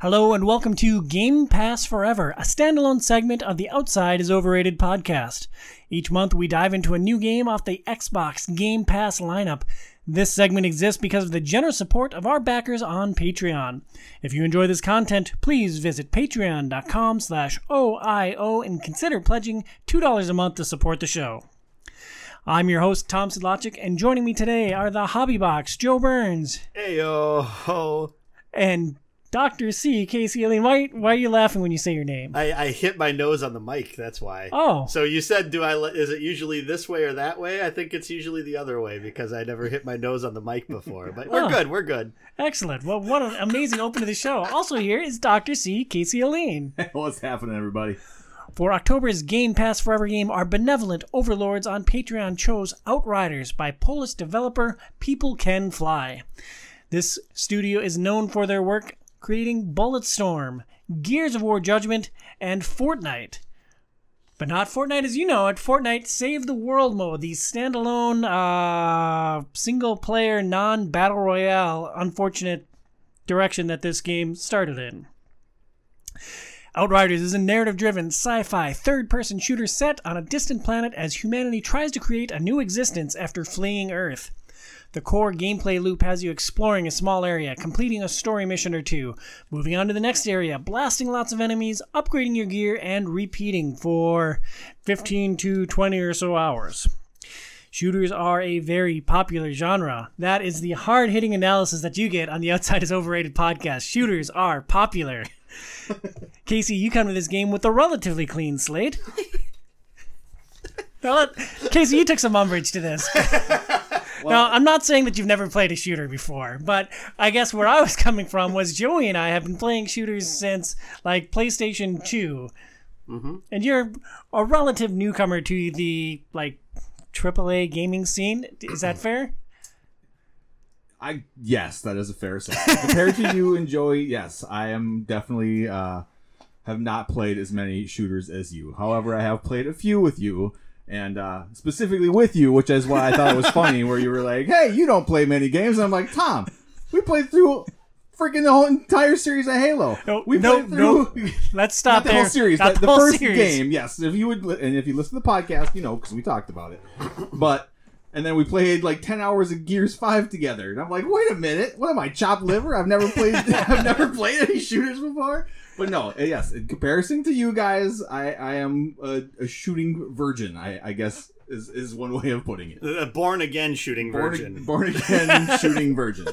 Hello and welcome to Game Pass Forever, a standalone segment of the Outside is Overrated podcast. Each month we dive into a new game off the Xbox Game Pass lineup. This segment exists because of the generous support of our backers on Patreon. If you enjoy this content, please visit patreon.com slash OIO and consider pledging $2 a month to support the show. I'm your host, Tom Sidlachik, and joining me today are the Hobby Box, Joe Burns, Hey yo ho! and Dr. C, Casey Aline. Why, why are you laughing when you say your name? I, I hit my nose on the mic. That's why. Oh, So you said, do I? le- Is it usually this way or that way? I think it's usually the other way because I never hit my nose on the mic before. But we're Oh. good. We're good. excellent. Well, what an amazing open to the show. Also here is Dr. C, Casey Aline. What's happening, everybody? For October's Game Pass Forever game, our benevolent overlords on Patreon chose Outriders by Polish developer People Can Fly. This studio is known for their work creating Bulletstorm, Gears of War Judgment, and Fortnite. But not Fortnite as you know it. Fortnite Save the World mode, the standalone, uh, single player, non battle royale, unfortunate direction that this game started in. Outriders is a narrative driven sci fi third person shooter set on a distant planet as humanity tries to create a new existence after fleeing Earth. The core gameplay loop has you exploring a small area, completing a story mission or two, moving on to the next area, blasting lots of enemies, upgrading your gear, and repeating for 15 to 20 or so hours. Shooters are a very popular genre. That is the hard hitting analysis that you get on the Outside is Overrated podcast. Shooters are popular. Casey, you come to this game with a relatively clean slate. Casey, you took some umbrage to this. now, I'm not saying that you've never played a shooter before, but I guess where I was coming from was Joey and I have been playing shooters since like PlayStation 2. And you're a relative newcomer to the like AAA gaming scene. Is that fair? I yes, that is a fair assessment. Compared to you and Joey, yes, I am definitely uh, have not played as many shooters as you. However, I have played a few with you, and uh, specifically with you, which is why I thought it was funny, where you were like, "Hey, you don't play many games," and I'm like, "Tom, we played through." Freaking the whole entire series of Halo. No, we no, played through no. Let's stop not the there. whole series, Not the, the whole first series. game. Yes, if you would, and if you listen to the podcast, you know because we talked about it. But and then we played like ten hours of Gears Five together, and I'm like, wait a minute, what am I, chopped liver? I've never played, I've never played any shooters before. But no, uh, yes, in comparison to you guys, I, I am a, a shooting virgin. I, I guess is is one way of putting it. The born again shooting Born, virgin. born again shooting virgin.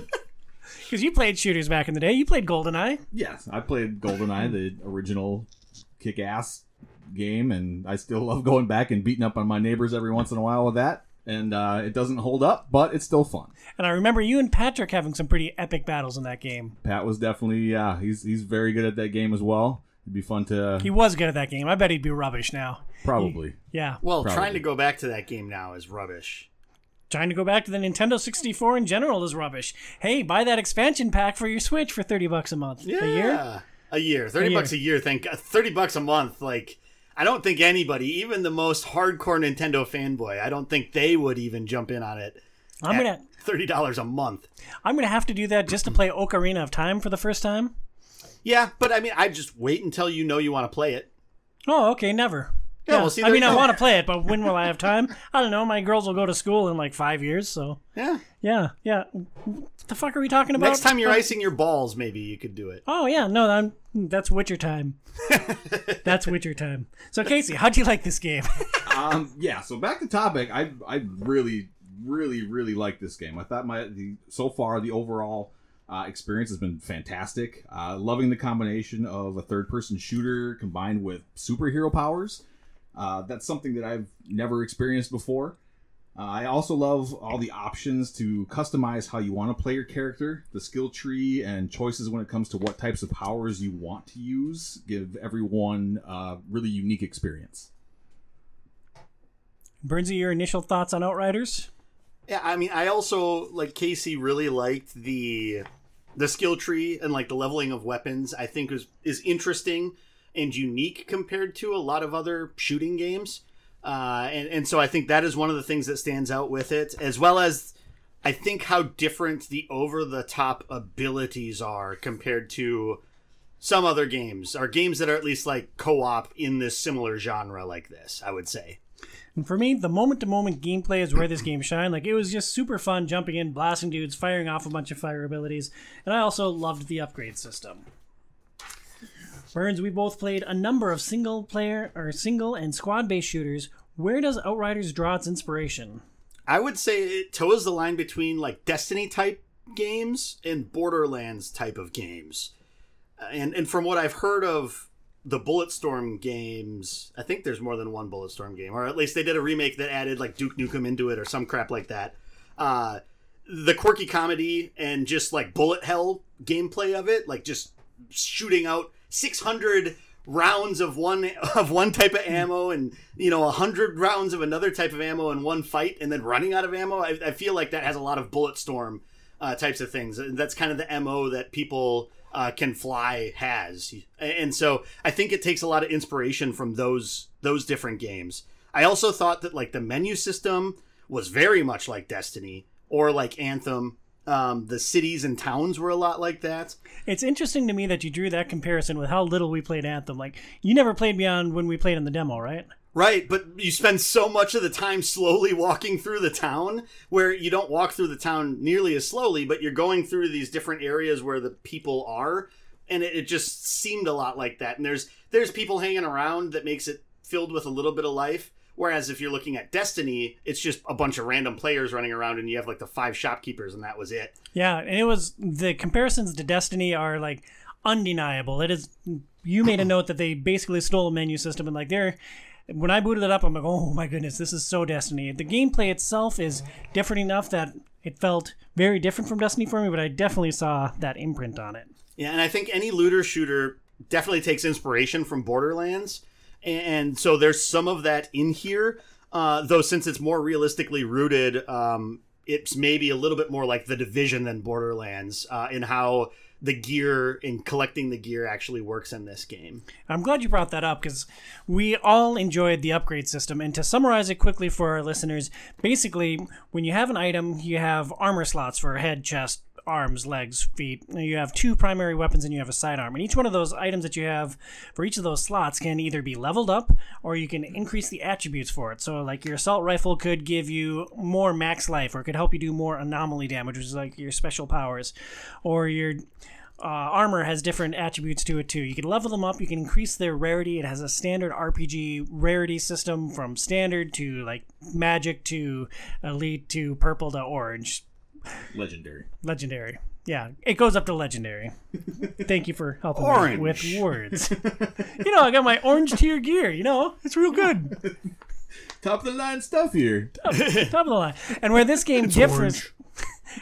Because you played shooters back in the day. You played GoldenEye. Yes, I played GoldenEye, the original kick-ass game, and I still love going back and beating up on my neighbors every once in a while with that. And uh, it doesn't hold up, but it's still fun. And I remember you and Patrick having some pretty epic battles in that game. Pat was definitely, yeah, he's he's very good at that game as well. It'd be fun to uh, He was good at that game. I bet he'd be rubbish now. probably. Yeah. well, Probably. trying to go back to that game now is rubbish. Trying to go back to the Nintendo 64 in general is rubbish. Hey, buy that expansion pack for your Switch for 30 bucks a month. Yeah, A year? A year, thirty A year. bucks a year. Think thirty bucks a month. Like I don't think anybody, even the most hardcore Nintendo fanboy, I don't think they would even jump in on it. I'm at gonna thirty dollars a month. I'm gonna have to do that just to play Ocarina of Time for the first time. Yeah, but I mean, I just wait until you know you want to play it. Oh, okay, never. Yeah, well, see, I mean, you I want to play it, but when will I have time? I don't know. My girls will go to school in like five years, so Yeah. yeah, yeah. What the fuck are we talking about? Next time you're icing your balls, maybe you could do it. Oh yeah, no, I'm, that's Witcher time. that's Witcher time. So Casey, how'd you like this game? um, yeah. So back to topic. I I really really really like this game. I thought my the so far the overall uh, experience has been fantastic. Uh, loving the combination of a third person shooter combined with superhero powers. Uh, that's something that I've never experienced before. Uh, I also love all the options to customize how you want to play your character, the skill tree, and choices when it comes to what types of powers you want to use. Give everyone a really unique experience. Burnsy, your initial thoughts on Outriders? Yeah, I mean, I also like Casey really liked the the skill tree and like the leveling of weapons. I think is is interesting and unique compared to a lot of other shooting games. Uh, and and so I think that is one of the things that stands out with it, as well as I think how different the over the top abilities are compared to some other games or games that are at least like co-op in this similar genre like this. I would say. And for me, the moment to moment gameplay is where this game shined. Like, it was just super fun jumping in, blasting dudes, firing off a bunch of fire abilities. And I also loved the upgrade system. Burns, we both played a number of single player or single and squad based shooters. Where does Outriders draw its inspiration? I would say it toes the line between like Destiny type games and Borderlands type of games. And and from what I've heard of the Bulletstorm games, I think there's more than one Bulletstorm game, or at least they did a remake that added like Duke Nukem into it or some crap like that. Uh, the quirky comedy and just like bullet hell gameplay of it, like just shooting out 600 rounds of one of one type of ammo and you know 100 rounds of another type of ammo in one fight and then running out of ammo i, I feel like that has a lot of bulletstorm uh, types of things that's kind of the mo that people uh, can fly has and so i think it takes a lot of inspiration from those those different games i also thought that like the menu system was very much like destiny or like anthem um, the cities and towns were a lot like that. It's interesting to me that you drew that comparison with how little we played Anthem. Like, you never played beyond when we played in the demo, right? Right, but you spend so much of the time slowly walking through the town where you don't walk through the town nearly as slowly, but you're going through these different areas where the people are, and it, it just seemed a lot like that. And there's there's people hanging around that makes it filled with a little bit of life. Whereas if you're looking at Destiny, it's just a bunch of random players running around and you have like the five shopkeepers and that was it. Yeah, and it was the comparisons to Destiny are like undeniable. It is you made a note that they basically stole a menu system and like they're when I booted it up, I'm like, oh my goodness, this is so Destiny. The gameplay itself is different enough that it felt very different from Destiny for me, but I definitely saw that imprint on it. Yeah, and I think any looter shooter definitely takes inspiration from Borderlands and so there's some of that in here. Uh, though since it's more realistically rooted, um, it's maybe a little bit more like the Division than Borderlands uh, in how the gear and collecting the gear actually works in this game. I'm glad you brought that up because we all enjoyed the upgrade system. And to summarize it quickly for our listeners, basically, when you have an item, you have armor slots for head, chest, arms, legs, feet. You have two primary weapons and you have a sidearm. And each one of those items that you have for each of those slots can either be leveled up or you can increase the attributes for it. So, like your assault rifle could give you more max life or it could help you do more anomaly damage, which is like your special powers. Or your uh, armor has different attributes to it too. You can level them up. You can increase their rarity. It has a standard RPG rarity system from standard to like magic to elite to purple to orange. Legendary. Legendary. Yeah, it goes up to legendary. Thank you for helping Orange. me with words. you know, I got my orange tier gear. You know, it's real good. Top of the line stuff here. Top, top of the line. And where this game differs,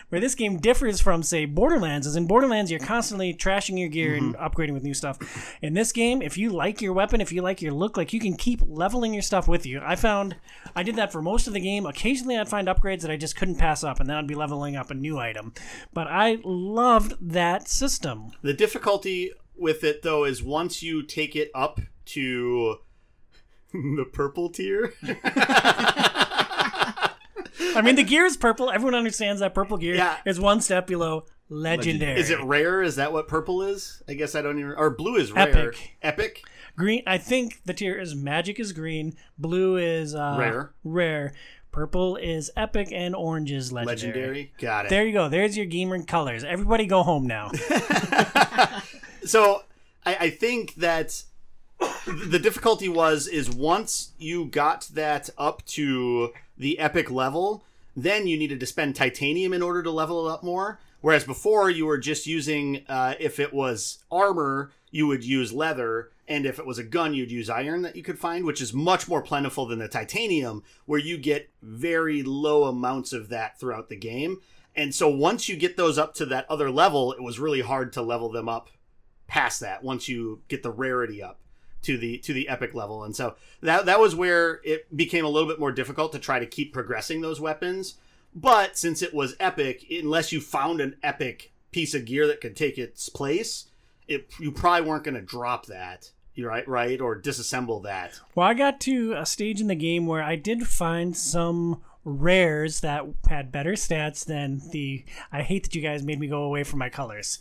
where this game differs from, say, Borderlands, is in Borderlands you're constantly trashing your gear and mm-hmm. upgrading with new stuff. In this game, if you like your weapon, if you like your look, like you can keep leveling your stuff with you. I found I did that for most of the game. Occasionally, I'd find upgrades that I just couldn't pass up, and then I'd be leveling up a new item. But I loved that system. The difficulty with it though is once you take it up to the purple tier. I mean, the gear is purple. Everyone understands that purple gear Yeah. is one step below legendary. Is it rare? Is that what purple is? I guess I don't even. Or blue is rare. Epic. Epic. Green. I think the tier is magic is green, blue is uh, Rare. rare, purple is epic, and orange is legendary. Legendary. Got it. There you go. There's your gamer colors. Everybody go home now. so I, I think that the difficulty was is once you got that up to the epic level, then you needed to spend titanium in order to level it up more. Whereas before you were just using, uh, if it was armor, you would use leather, and if it was a gun, you'd use iron that you could find, which is much more plentiful than the titanium, where you get very low amounts of that throughout the game. And so once you get those up to that other level, it was really hard to level them up past that once you get the rarity up to the to the epic level. And so that that was where it became a little bit more difficult to try to keep progressing those weapons. But since it was epic unless you found an epic piece of gear that could take its place it you probably weren't going to drop that right right? Or disassemble that. Well, I got to a stage in the game where I did find some rares that had better stats than the. I hate that you guys made me go away from my colors.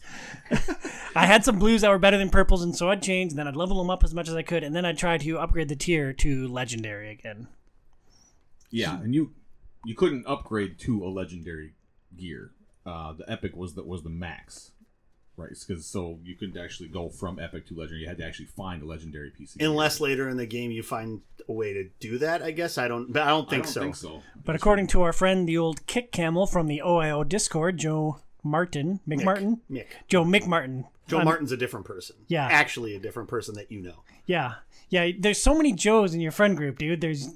I had some blues that were better than purples, and so I'd change, and then I'd level them up as much as I could, and then I'd try to upgrade the tier to legendary again. Yeah, and you you couldn't upgrade to a legendary gear. Uh, the epic was that was the max, right? Because so you couldn't actually go from epic to legendary. You had to actually find a legendary piece. Of gear. Unless later in the game you find a way to do that, I guess. I don't but I don't I think don't so. think so. But according to our friend, the old kick camel from the OIO Discord, Joe Martin, McMartin, Mick. Joe McMartin. Joe on- Martin's a different person. Yeah. Actually a different person that you know. Yeah, yeah. There's so many Joes in your friend group, dude. There's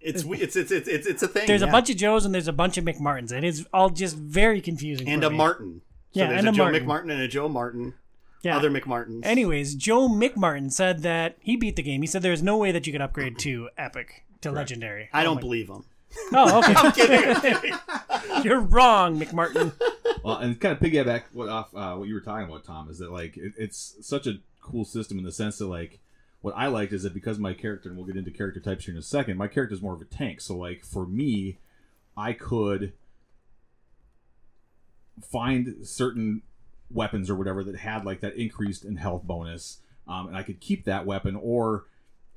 It's it's it's it's it's, it's a thing. there's yeah. a bunch of Joes and there's a bunch of McMartins, and it's all just very confusing. and for a me. Martin. So Yeah, there's and a a Joe Martin. McMartin and a Joe Martin. Yeah. Other McMartins. Anyways, Joe McMartin said that he beat the game. He said there's no way that you could upgrade to epic to legendary. I Oh don't my- believe him. Oh, okay. I'm kidding. I'm kidding. You're wrong, McMartin. Well, and kind of piggyback what off uh, what you were talking about, Tom, is that like it, it's such a cool system in the sense that like what I liked is that because my character, and we'll get into character types here in a second, my character is more of a tank. So like for me, I could find certain weapons or whatever that had like that increased in health bonus, um, and I could keep that weapon or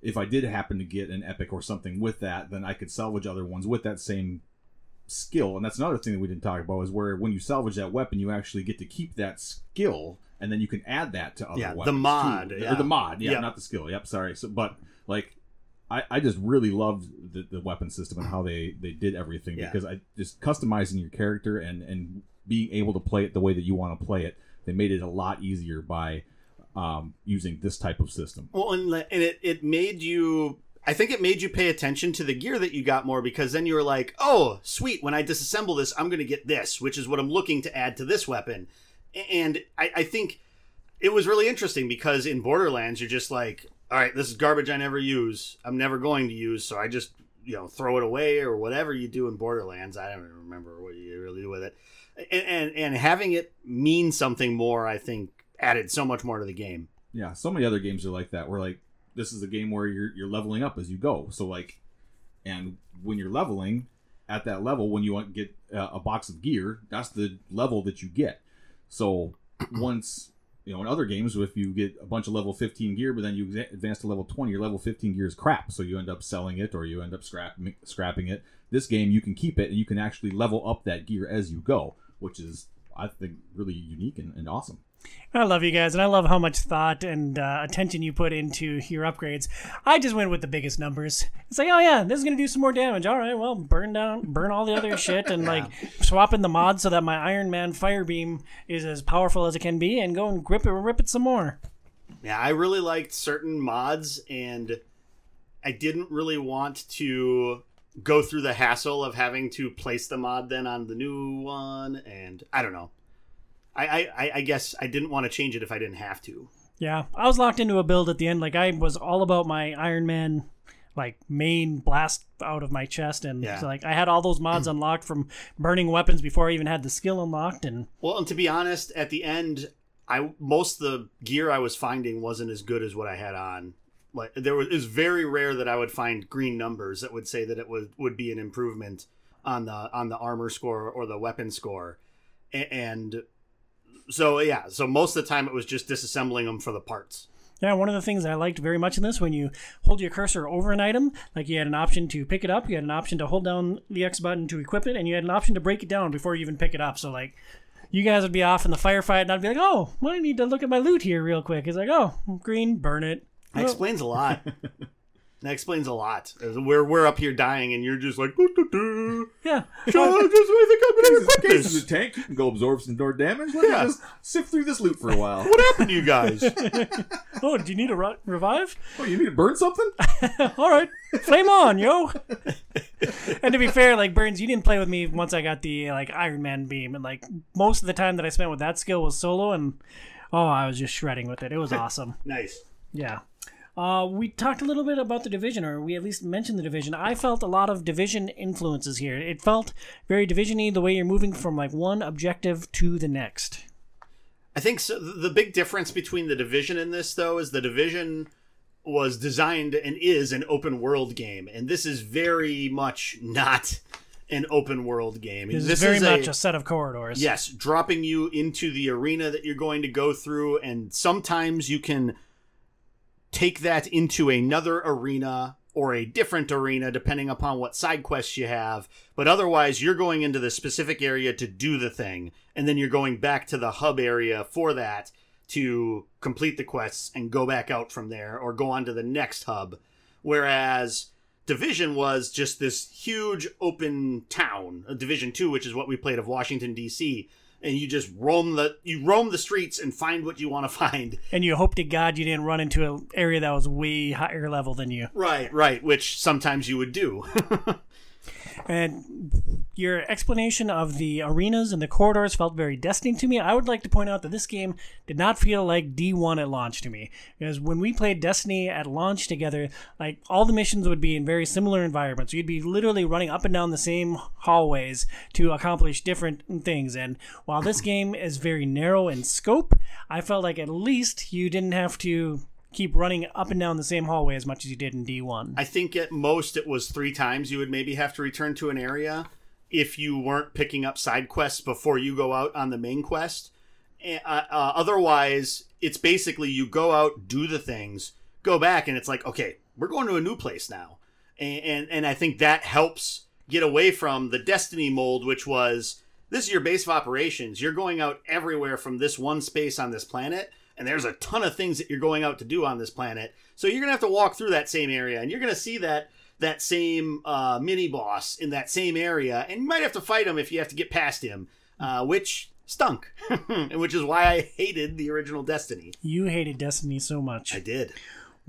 if I did happen to get an epic or something with that, then I could salvage other ones with that same skill. And that's another thing that we didn't talk about is where when you salvage that weapon, you actually get to keep that skill, and then you can add that to other Yeah, the weapons. too. mod, The- yeah. or the mod, yeah, Yeah. not the skill. Yep, sorry. So, but like. I, I just really loved the, the weapon system and how they, they did everything Yeah. because I just customizing your character and, and being able to play it the way that you want to play it, they made it a lot easier by um, using this type of system. Well, and, and it, it made you. I think it made you pay attention to the gear that you got more because then you were like, oh, sweet, when I disassemble this, I'm going to get this, which is what I'm looking to add to this weapon. And I, I think it was really interesting because in Borderlands, you're just like, all right, this is garbage I never use. I'm never going to use, so I just, you know, throw it away or whatever you do in Borderlands. I don't even remember what you really do with it. And, and, having it mean something more, I think, added so much more to the game. Yeah, so many other games are like that. Where like this is a game where you're you're leveling up as you go. So like, and when you're leveling at that level, when you want get uh, a box of gear, that's the level that you get. So once you know in other games, if you get a bunch of level 15 gear, but then you advance to level 20, your level 15 gear is crap. So you end up selling it or you end up scrapping scrapping it. This game you can keep it and you can actually level up that gear as you go, which is I think really unique and, and awesome. I love you guys, and I love how much thought and uh, attention you put into your upgrades. I just went with the biggest numbers. It's like, oh yeah, this is gonna do some more damage. All right, well, burn down, burn all the other shit, and like swap in the mod so that my Iron Man fire beam is as powerful as it can be, and go and grip it, and rip it some more. Yeah, I really liked certain mods, and I didn't really want to go through the hassle of having to place the mod then on the new one, and I don't know. I I, I- guess I didn't want to change it if I didn't have to. Yeah, I was locked into a build at the end. Like I was all about my Iron Man, like main blast out of my chest, and Yeah. so, like I had all those mods unlocked from burning weapons before I even had the skill unlocked, and Well, and to be honest, at the end, I most of the gear I was finding wasn't as good as what I had on. Like there was, it was very rare that I would find green numbers that would say that it would would be an improvement on the on the armor score or the weapon score, and so yeah, so most of the time it was just disassembling them for the parts. Yeah, one of the things I liked very much in this, when you hold your cursor over an item, like you had an option to pick it up, you had an option to hold down the X button to equip it, and you had an option to break it down before you even pick it up. So like, you guys would be off in the firefight, and I'd be like, "Oh, well, I need to look at my loot here real quick." It's like, "Oh, green, burn it." That explains a lot. that explains a lot. We're we're up here dying, and you're just like, "Doo, doo, doo." Yeah, I just I think I'm gonna equip This this. is a tank. You can go absorb some door damage. Let Yeah. me just sift through this loot for a while. What happened to you guys? Oh, do you need a re- revive? Oh, you need to burn something? All right, flame on, yo. and to be fair, like Burns, you didn't play with me once I got the like Iron Man beam, and like most of the time that I spent with that skill was solo, and oh, I was just shredding with it. It was awesome. nice. Yeah. Uh, we talked a little bit about the division, or we at least mentioned the division. I felt a lot of division influences here. It felt very division-y, the way you're moving from like one objective to the next. I think so. The big difference between the division and this, though, is the division was designed and is an open world game, and this is very much not an open world game. This, is very much a, set of corridors. Yes, dropping you into the arena that you're going to go through, and sometimes you can take that into another arena or a different arena depending upon what side quests you have. But otherwise, you're going into the specific area to do the thing, and then you're going back to the hub area for that to complete the quests and go back out from there or go on to the next hub. Whereas Division was just this huge open town, Division 2, which is what we played of Washington D.C. And you just roam the you roam the streets and find what you want to find. And you hope to God you didn't run into an area that was way higher level than you. Right, right, which sometimes you would do. And your explanation of the arenas and the corridors felt very Destiny to me. I would like to point out that this game did not feel like D1 at launch to me. Because when we played Destiny at launch together, like all the missions would be in very similar environments. You'd be literally running up and down the same hallways to accomplish different things. And while this game is very narrow in scope, I felt like at least you didn't have to keep running up and down the same hallway as much as you did in D1. I think at most it was three times you would maybe have to return to an area if you weren't picking up side quests before you go out on the main quest. Uh, uh, otherwise, it's basically you go out, do the things, go back, and it's like, okay, we're going to a new place now. And, and, and I think that helps get away from the Destiny mold, which was this is your base of operations. You're going out everywhere from this one space on this planet and there's a ton of things that you're going out to do on this planet. So you're gonna have to walk through that same area, and you're gonna see that that same uh, mini boss in that same area, and you might have to fight him if you have to get past him, uh, which stunk, and which is why I hated the original Destiny. You hated Destiny so much. I did.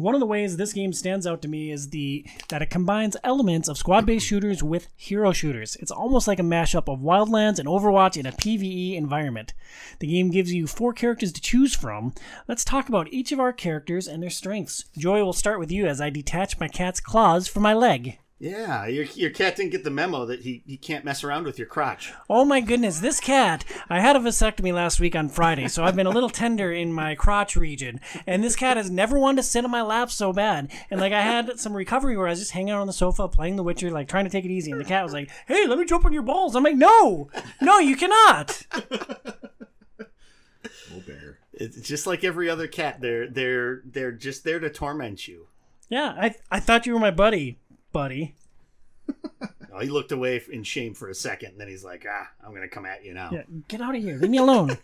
One of the ways this game stands out to me is the that it combines elements of squad-based shooters with hero shooters. It's almost like a mashup of Wildlands and Overwatch in a PvE environment. The game gives you four characters to choose from. Let's talk about each of our characters and their strengths. Joy will start with you as I detach my cat's claws from my leg. Yeah, your, your cat didn't get the memo that he, he can't mess around with your crotch. Oh my goodness, this cat! I had a vasectomy last week on Friday, so I've been a little tender in my crotch region. And this cat has never wanted to sit on my lap so bad. And like I had some recovery where I was just hanging out on the sofa playing The Witcher, like trying to take it easy. And the cat was like, hey, let me jump on your balls. I'm like, no, no, you cannot. Oh, bear. It's just like every other cat. They're they're they're just there to torment you. Yeah, I I thought you were my buddy, buddy. he looked away in shame for a second, and then he's like, "Ah, I'm going to come at you now." Yeah, get out of here. Leave me alone.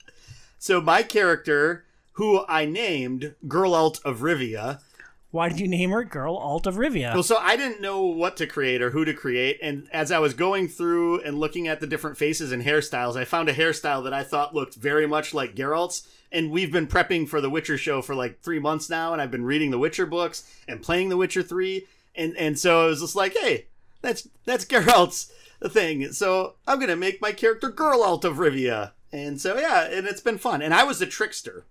so my character, who I named Geralt of Rivia. Why did you name her Geralt of Rivia? Well, so I didn't know what to create or who to create, and as I was going through and looking at the different faces and hairstyles, I found a hairstyle that I thought looked very much like Geralt's. And we've been prepping for the Witcher show for like three months now, and I've been reading the Witcher books and playing the Witcher Three and and so it was just like, hey, that's that's Geralt's thing. So I'm gonna make my character Geralt of Rivia, and so yeah, and it's been fun. And I was the trickster,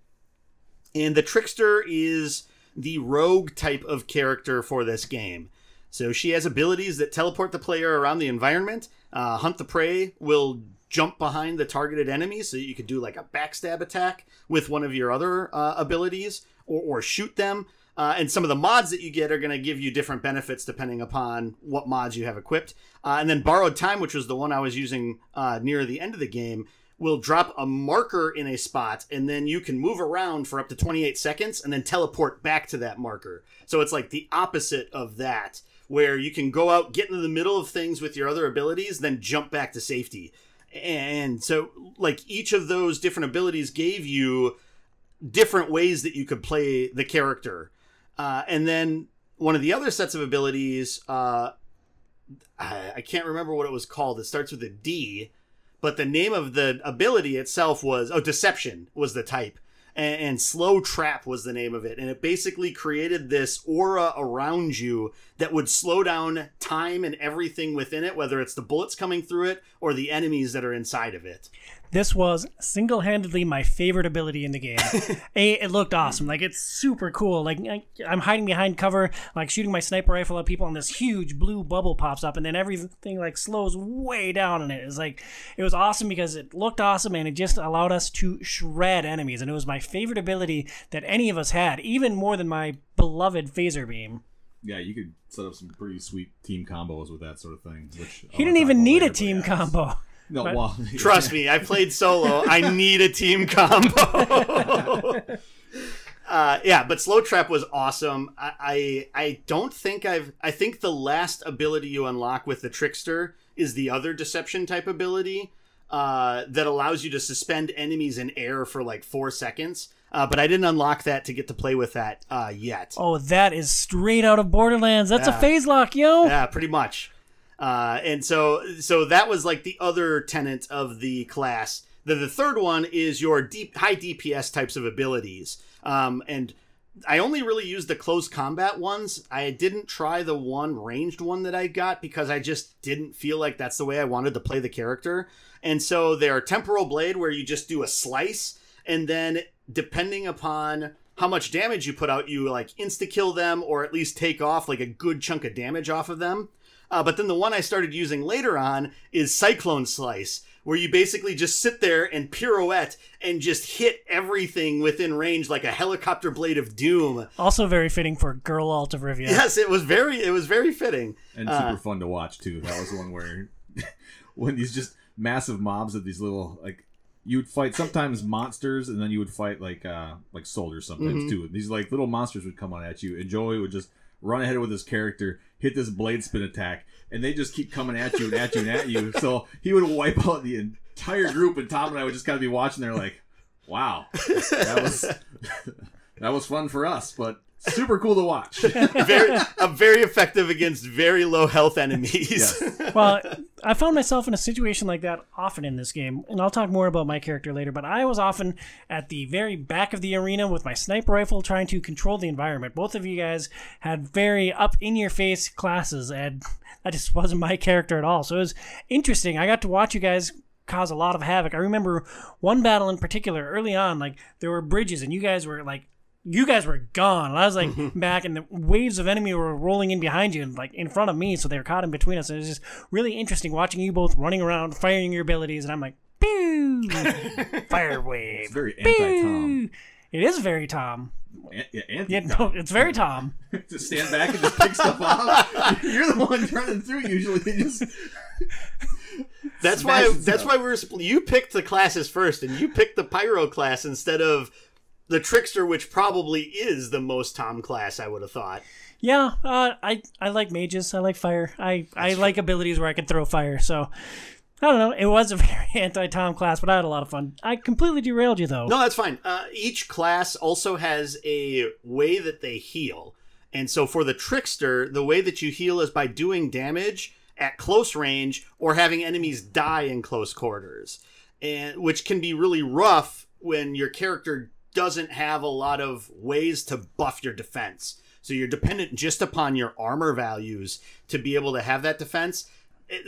and the trickster is the rogue type of character for this game. So she has abilities that teleport the player around the environment. Uh, Hunt the prey will jump behind the targeted enemy, so you could do like a backstab attack with one of your other uh, abilities, or, or shoot them. Uh, and some of the mods that you get are going to give you different benefits depending upon what mods you have equipped. Uh, and then borrowed time, which was the one I was using uh, near the end of the game, will drop a marker in a spot, and then you can move around for up to 28 seconds and then teleport back to that marker. So it's like the opposite of that, where you can go out, get into the middle of things with your other abilities, then jump back to safety. And so, like, each of those different abilities gave you different ways that you could play the character uh, and then one of the other sets of abilities, uh, I, I can't remember what it was called. It starts with a D, but the name of the ability itself was oh, deception was the type, and, and slow trap was the name of it, and it basically created this aura around you that would slow down time and everything within it, whether it's the bullets coming through it or the enemies that are inside of it. This was single handedly my favorite ability in the game. a, it looked awesome. Like, it's super cool. Like, I'm hiding behind cover, like shooting my sniper rifle at people, and this huge blue bubble pops up, and then everything, like, slows way down in it. It's like, it was awesome because it looked awesome and it just allowed us to shred enemies. And it was my favorite ability that any of us had, even more than my beloved phaser beam. Yeah, you could set up some pretty sweet team combos with that sort of thing. Which He didn't even need a team combo. No, but- well, Trust me, I played solo. I need a team combo. uh, yeah, but slow trap was awesome. I, I I don't think I've. I think the last ability you unlock with the trickster is the other deception type ability uh, that allows you to suspend enemies in air for like four seconds. Uh, but I didn't unlock that to get to play with that uh, yet. Oh, that is straight out of Borderlands. That's Yeah. a phase lock, yo. Yeah, pretty much. Uh, and so, so that was like the other tenet of the class. The, the third one is your deep, high DPS types of abilities. Um, and I only really used the close combat ones. I didn't try the one ranged one that I got because I just didn't feel like that's the way I wanted to play the character. And so they're temporal blade where you just do a slice, and then depending upon how much damage you put out, you like insta kill them or at least take off like a good chunk of damage off of them. Uh, but then the one I started using later on is Cyclone Slice, where you basically just sit there and pirouette and just hit everything within range like a helicopter blade of doom. Also very fitting for Girl Alt of Rivia. Yes, it was very it was very fitting. and Uh, super fun to watch too. That was the one where when these just massive mobs of these little like you would fight sometimes monsters and then you would fight like uh like soldiers sometimes Mhm. too. These like little monsters would come on at you and Joey would just run ahead with his character, hit this blade spin attack, and they just keep coming at you and at you and at you. So he would wipe out the entire group and Tom and I would just kind of be watching there like, wow. That was that was fun for us, but super cool to watch. very uh, very effective against very low health enemies. Yes. well, I found myself in a situation like that often in this game, and I'll talk more about my character later. But I was often at the very back of the arena with my sniper rifle, trying to control the environment. Both of you guys had very up in your face classes, and that just wasn't my character at all. So it was interesting. I got to watch you guys cause a lot of havoc. I remember one battle in particular early on, like there were bridges, and you guys were like you guys were gone. And I was like back, and the waves of enemy were rolling in behind you and like in front of me, so they were caught in between us. And it was just really interesting watching you both running around, firing your abilities, and I'm like, pew, fire wave. It's very anti-Tom. It is very Tom. An- yeah, anti- Yeah, no, it's very Tom. to stand back and just pick stuff up. You're the one running through usually. They just That's why that's stuff. why we're spl- you picked the classes first and you picked the pyro class instead of the trickster which probably is the most Tom class I would have thought. Yeah, uh, I I like mages. I like fire. I I like abilities where I can throw fire. So I don't know. It was a very anti-Tom class, but I had a lot of fun. I completely derailed you though. No, that's fine. Uh, each class also has a way that they heal. And so for the trickster, the way that you heal is by doing damage at close range or having enemies die in close quarters. And which can be really rough when your character doesn't have a lot of ways to buff your defense. So you're dependent just upon your armor values to be able to have that defense.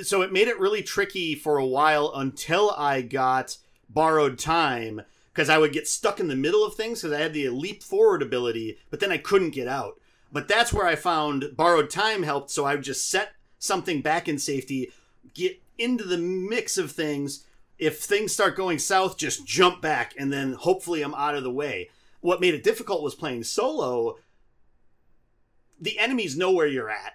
So it made it really tricky for a while until I got borrowed time because I would get stuck in the middle of things because I had the leap forward ability, but then I couldn't get out. But that's where I found borrowed time helped. So I would just set something back in safety, get into the mix of things. If things start going south, just jump back, and then hopefully I'm out of the way. What made it difficult was playing solo. The enemies know where you're at.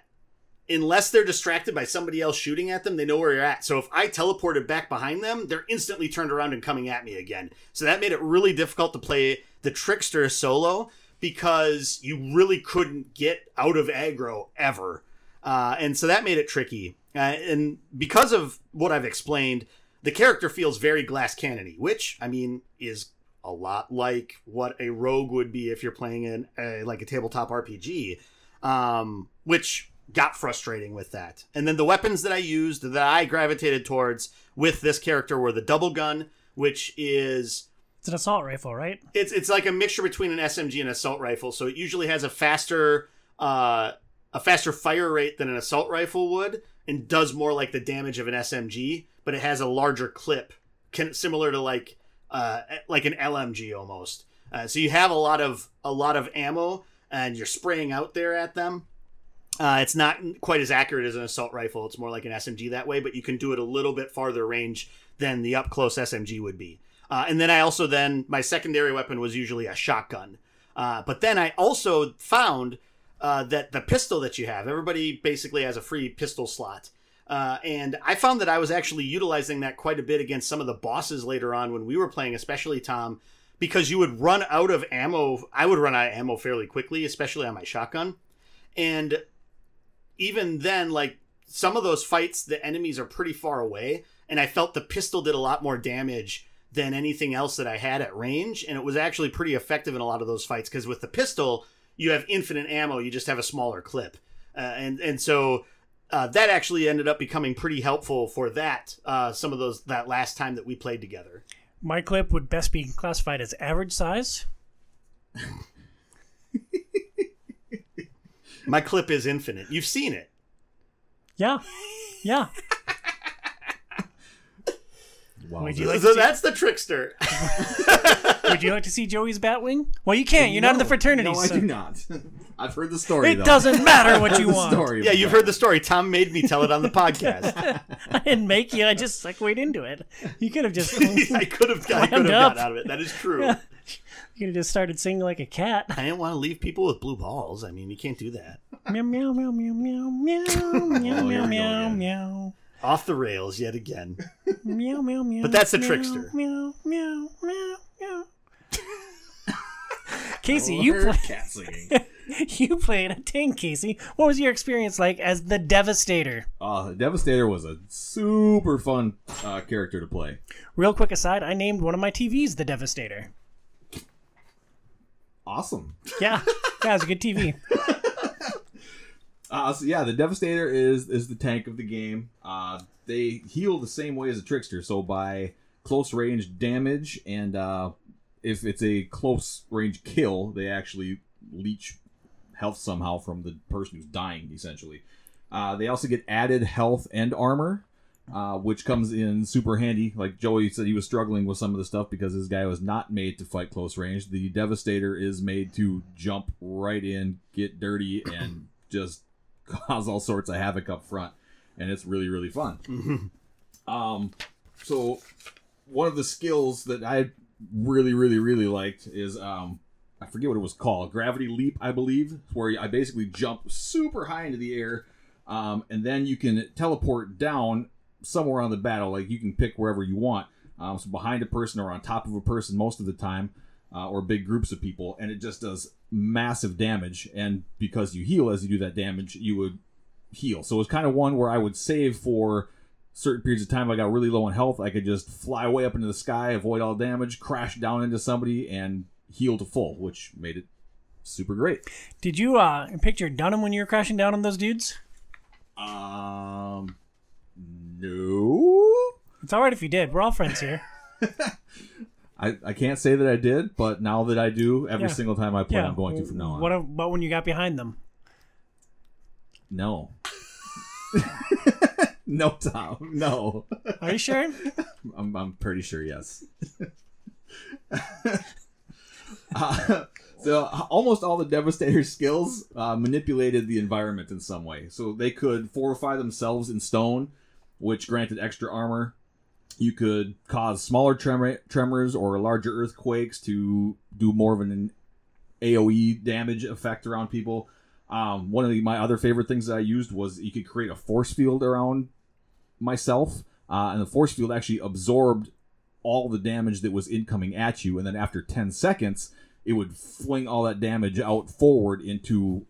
Unless they're distracted by somebody else shooting at them, they know where you're at. So if I teleported back behind them, they're instantly turned around and coming at me again. So that made it really difficult to play the trickster solo because you really couldn't get out of aggro ever. Uh, and so that made it tricky. Uh, and because of what I've explained, the character feels very glass cannony, which I mean is a lot like what a rogue would be if you're playing in a, like a tabletop RPG, um, which got frustrating with that. And then the weapons that I used that I gravitated towards with this character were the double gun, which is It's an assault rifle, right? it's it's like a mixture between an SMG and assault rifle. So it usually has a faster uh, a faster fire rate than an assault rifle would, and does more like the damage of an SMG, but it has a larger clip, can, similar to like uh, like an LMG almost. Uh, so you have a lot of a lot of ammo, and you're spraying out there at them. Uh, it's not quite as accurate as an assault rifle. It's more like an SMG that way, but you can do it a little bit farther range than the up close SMG would be. Uh, and then I also then my secondary weapon was usually a shotgun. Uh, but then I also found uh, that the pistol that you have, everybody basically has a free pistol slot. Uh, and I found that I was actually utilizing that quite a bit against some of the bosses later on when we were playing, especially Tom, because you would run out of ammo. I would run out of ammo fairly quickly, especially on my shotgun. And even then, like some of those fights, the enemies are pretty far away, and I felt the pistol did a lot more damage than anything else that I had at range, and it was actually pretty effective in a lot of those fights because with the pistol, you have infinite ammo, you just have a smaller clip, uh, and and so. Uh, that actually ended up becoming pretty helpful for that. Uh, some of those that last time that we played together. My clip would best be classified as average size. My clip is infinite. You've seen it. Yeah, yeah. Wow. Would like so to see, that's the trickster. Would you like to see Joey's Batwing? Well, you can't. You're not in the No, fraternity. No, I so do not. I've heard the story. it though. doesn't matter what you the want. story yeah, you've that. heard the story. Tom made me tell it on the podcast. I didn't make you. I just segued into it. You could have just I could have, I could have Clammed got up. out of it. That is true. you could have just started singing like a cat. I didn't want to leave people with blue balls. I mean, you can't do that. meow meow meow meow meow meow Oh, meow we meow go meow again. meow Off the rails yet again. meow meow meow. But that's the meow, trickster. Meow meow meow meow. Casey, you play, cat singing. you played a tank. Casey, what was your experience like as the Devastator? Uh, Devastator was a super fun uh, character to play. Real quick aside, I named one of my TVs the Devastator. Awesome. Yeah, yeah, it's a good TV. Uh, so yeah, the Devastator is is the tank of the game. Uh, they heal the same way as a Trickster, so by close range damage, and uh, if it's a close range kill, they actually leech health somehow from the person who's dying, essentially. Uh, they also get added health and armor, uh, which comes in super handy. Like Joey said, he was struggling with some of the stuff because this guy was not made to fight close range. The Devastator is made to jump right in, get dirty, and just cause all sorts of havoc up front, and it's really really fun. Um, so one of the skills that I really really really liked is um, I forget what it was called, gravity leap, I believe, where I basically jump super high into the air, um, and then you can teleport down somewhere on the battle. Like you can pick wherever you want, um, so behind a person or on top of a person most of the time. Uh, or big groups of people, and it just does massive damage. And because you heal as you do that damage, you would heal. So it's kind of one where I would save for certain periods of time. If I got really low on health, I could just fly way up into the sky, avoid all damage, crash down into somebody, and heal to full, which made it super great. Did you uh picture Dunham when you were crashing down on those dudes? Um, no, It's all right if you did. We're all friends here. I, I can't say that I did, but now that I do, every Yeah. single time I play, Yeah. I'm going to from now on. What about when you got behind them? No. no, Tom. No. Are you sure? I'm, I'm pretty sure, yes. Uh, so almost all the Devastator skills uh, manipulated the environment in some way. So they could fortify themselves in stone, which granted extra armor. You could cause smaller tremor, tremors or larger earthquakes to do more of an AOE damage effect around people. Um, one of the, my other favorite things that I used was you could create a force field around myself, uh, and the force field actually absorbed all the damage that was incoming at you, and then after 10 seconds, it would fling all that damage out forward into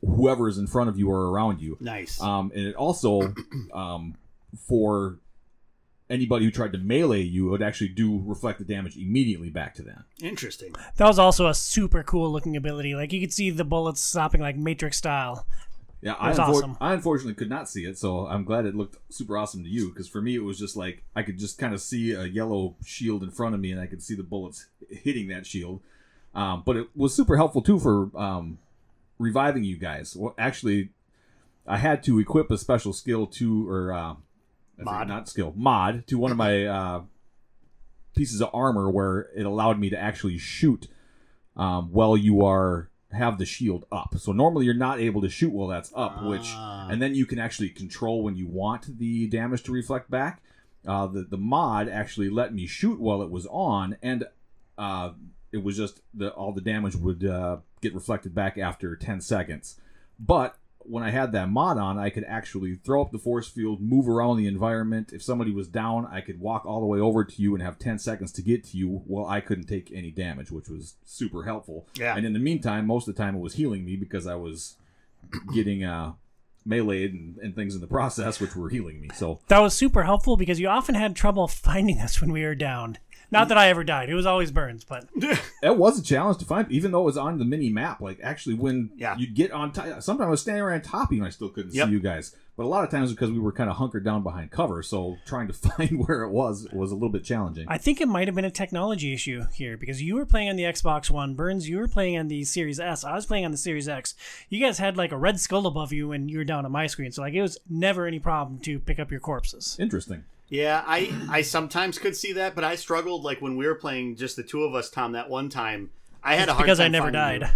whoever is in front of you or around you. Nice. Um, and it also, um, for anybody who tried to melee you, it would actually do reflect the damage immediately back to them. Interesting. That was also a super cool looking ability. Like you could see the bullets stopping like Matrix style. Yeah, I, unfor- awesome. I unfortunately could not see it, so I'm glad it looked super awesome to you. Because for me, it was just like I could just kind of see a yellow shield in front of me, and I could see the bullets hitting that shield. Um, but it was super helpful too for um, reviving you guys. Well, actually, I had to equip a special skill to, or uh, Mod. not skill, mod to one of my uh, pieces of armor where it allowed me to actually shoot um, while you are have the shield up. So normally you're not able to shoot while that's up, which Ah. and then you can actually control when you want the damage to reflect back. Uh, the the mod actually let me shoot while it was on, and uh, it was just the all the damage would uh, get reflected back after 10 seconds. But when I had that mod on, I could actually throw up the force field, move around the environment. If somebody was down, I could walk all the way over to you and have 10 seconds to get to you while I couldn't take any damage, which was super helpful. Yeah. And in the meantime, most of the time it was healing me because I was getting uh, meleeed and, and things in the process, which were healing me. So That was super helpful because you often had trouble finding us when we were down. Not that I ever died. It was always Burns, but it was a challenge to find, even though it was on the mini map. Like actually, when Yeah. you'd get on top, sometimes I was standing around on top of you and I still couldn't Yep. see you guys. But a lot of times because we were kind of hunkered down behind cover, so trying to find where it was was a little bit challenging. I think it might have been a technology issue here because you were playing on the Xbox One, Burns, you were playing on the Series S, I was playing on the Series X. You guys had like a red skull above you when you were down on my screen, so like it was never any problem to pick up your corpses. Interesting. Yeah, I I sometimes could see that, but I struggled like when we were playing just the two of us, Tom. That one time, I had a hard time. because I never died. you.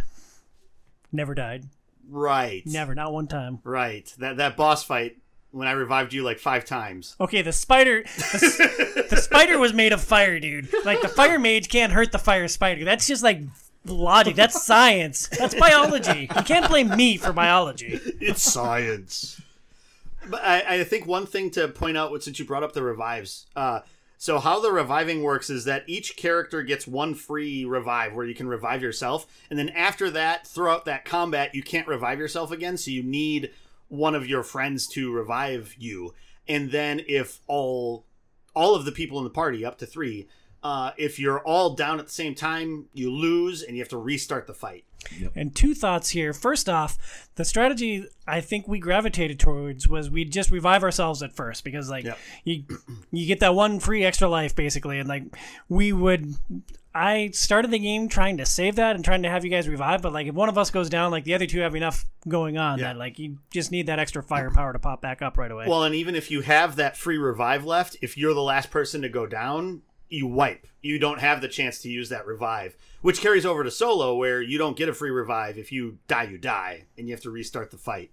Never died. Right. Never, not one time. Right. That that boss fight when I revived you like five times. Okay, the spider, the, the spider was made of fire, dude. Like the fire mage can't hurt the fire spider. That's just like logic. That's science. That's biology. You can't blame me for biology. It's science. But I, I think one thing to point out, since you brought up the revives, uh, so how the reviving works is that each character gets one free revive where you can revive yourself, and then after that, throughout that combat, you can't revive yourself again. So you need one of your friends to revive you, and then if all all of the people in the party, up to three, uh, if you're all down at the same time, you lose, and you have to restart the fight. And two thoughts here. First off, the strategy I think we gravitated towards was we'd just revive ourselves at first because like Yep. you you get that one free extra life basically and like we would I started the game trying to save that and trying to have you guys revive, but like if one of us goes down, like the other two have enough going on Yeah. that like you just need that extra firepower to pop back up right away. Well, and even if you have that free revive left, if you're the last person to go down, you wipe. You don't have the chance to use that revive, which carries over to solo, where you don't get a free revive. If you die, you die, and you have to restart the fight.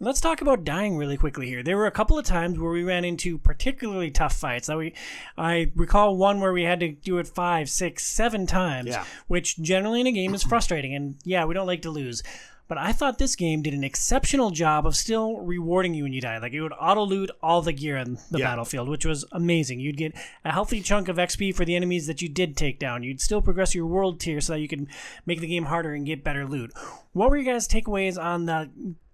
Let's talk about dying really quickly here. There were a couple of times where we ran into particularly tough fights. That we, I recall one where we had to do it five, six, seven times, Yeah. which generally in a game is frustrating. And yeah, we don't like to lose. But I thought this game did an exceptional job of still rewarding you when you die. Like it would auto loot all the gear on the Yeah. battlefield, which was amazing. You'd get a healthy chunk of XP for the enemies that you did take down. You'd still progress your world tier so that you could make the game harder and get better loot. What were your guys' takeaways on the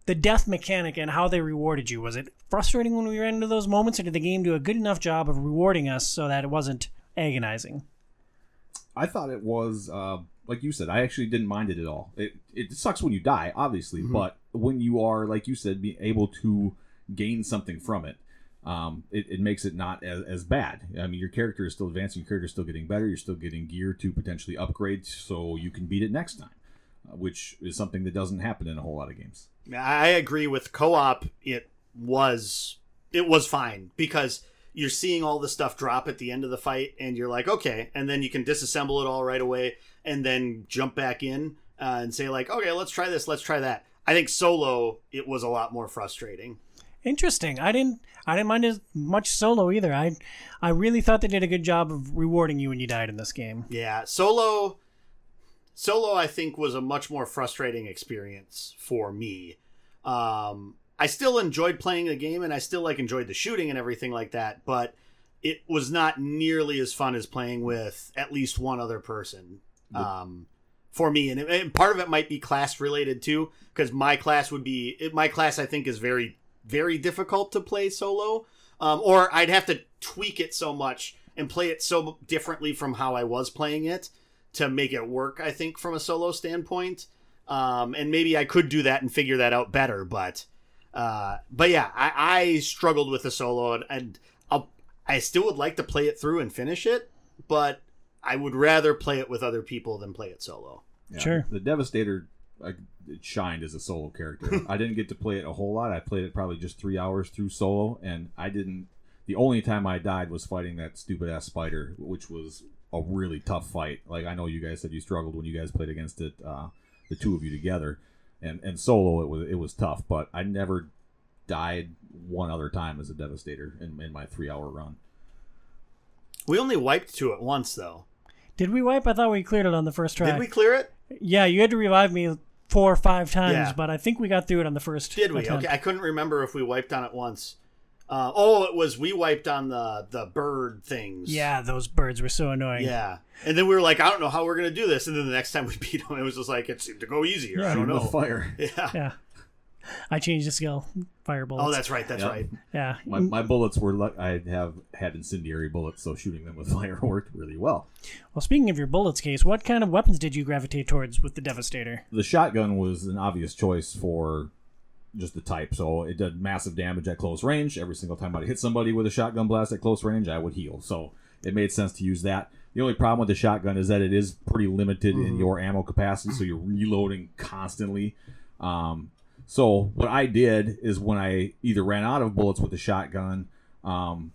the death mechanic and how they rewarded you? Was it frustrating when we ran into those moments, or did the game do a good enough job of rewarding us so that it wasn't agonizing? I thought it was uh, like you said. I actually didn't mind it at all. It it sucks when you die, obviously, but when you are like you said, be able to gain something from it, um, it, it makes it not as, as bad. I mean, your character is still advancing. Your character is still getting better. You're still getting gear to potentially upgrade, so you can beat it next time, uh, which is something that doesn't happen in a whole lot of games. I agree with co-op. It was it was fine because you're seeing all the stuff drop at the end of the fight, and you're like, okay, and then you can disassemble it all right away, and then jump back in uh, and say like, okay, let's try this, let's try that. I think solo it was a lot more frustrating. Interesting. I didn't. I didn't mind as much solo either. I, I really thought they did a good job of rewarding you when you died in this game. Yeah, solo solo I think was a much more frustrating experience for me. Um I still enjoyed playing the game and I still like enjoyed the shooting and everything like that, but it was not nearly as fun as playing with at least one other person. Um for me and, and part of it might be class related too because my class would be it, my class I think is very very difficult to play solo um, or I'd have to tweak it so much and play it so differently from how I was playing it to make it work. I think from a solo standpoint, um, and maybe I could do that and figure that out better. But uh, but yeah, I, I struggled with the solo, and, and I'll, I still would like to play it through and finish it, but I would rather play it with other people than play it solo. Yeah, Sure. The Devastator I, it shined as a solo character. I didn't get to play it a whole lot. I played it probably just three hours through solo, and I didn't. The only time I died was fighting that stupid ass spider, which was a really tough fight. Like I know you guys said you struggled when you guys played against it, uh, the two of you together, and and solo it was it was tough. But I never died one other time as a Devastator in, in my three hour run. We only wiped to it once though. Did we wipe? I thought we cleared it on the first try. Did we clear it? Yeah, you had to revive me four or five times, Yeah. but I think we got through it on the first. Did we? attempt. Okay, I couldn't remember if we wiped on it once. Uh, oh, it was we wiped on the the bird things. Yeah, those birds were so annoying. Yeah. And then we were like, I don't know how we're gonna do this. And then the next time we beat them, it was just like it seemed to go easier. I don't know. fire. Yeah. Yeah. I changed the skill. Fire bullets. Oh, that's right. That's Yep. right. yeah. My, my bullets were like I have had incendiary bullets, so shooting them with fire worked really well. Well, speaking of your bullets case, what kind of weapons did you gravitate towards with the Devastator? The shotgun was an obvious choice for just the type, so it did massive damage at close range. Every single time I'd hit somebody with a shotgun blast at close range, I would heal. So it made sense to use that. The only problem with the shotgun is that it is pretty limited in your ammo capacity, so you're reloading constantly. Um, so what I did is when I either ran out of bullets with the shotgun, um,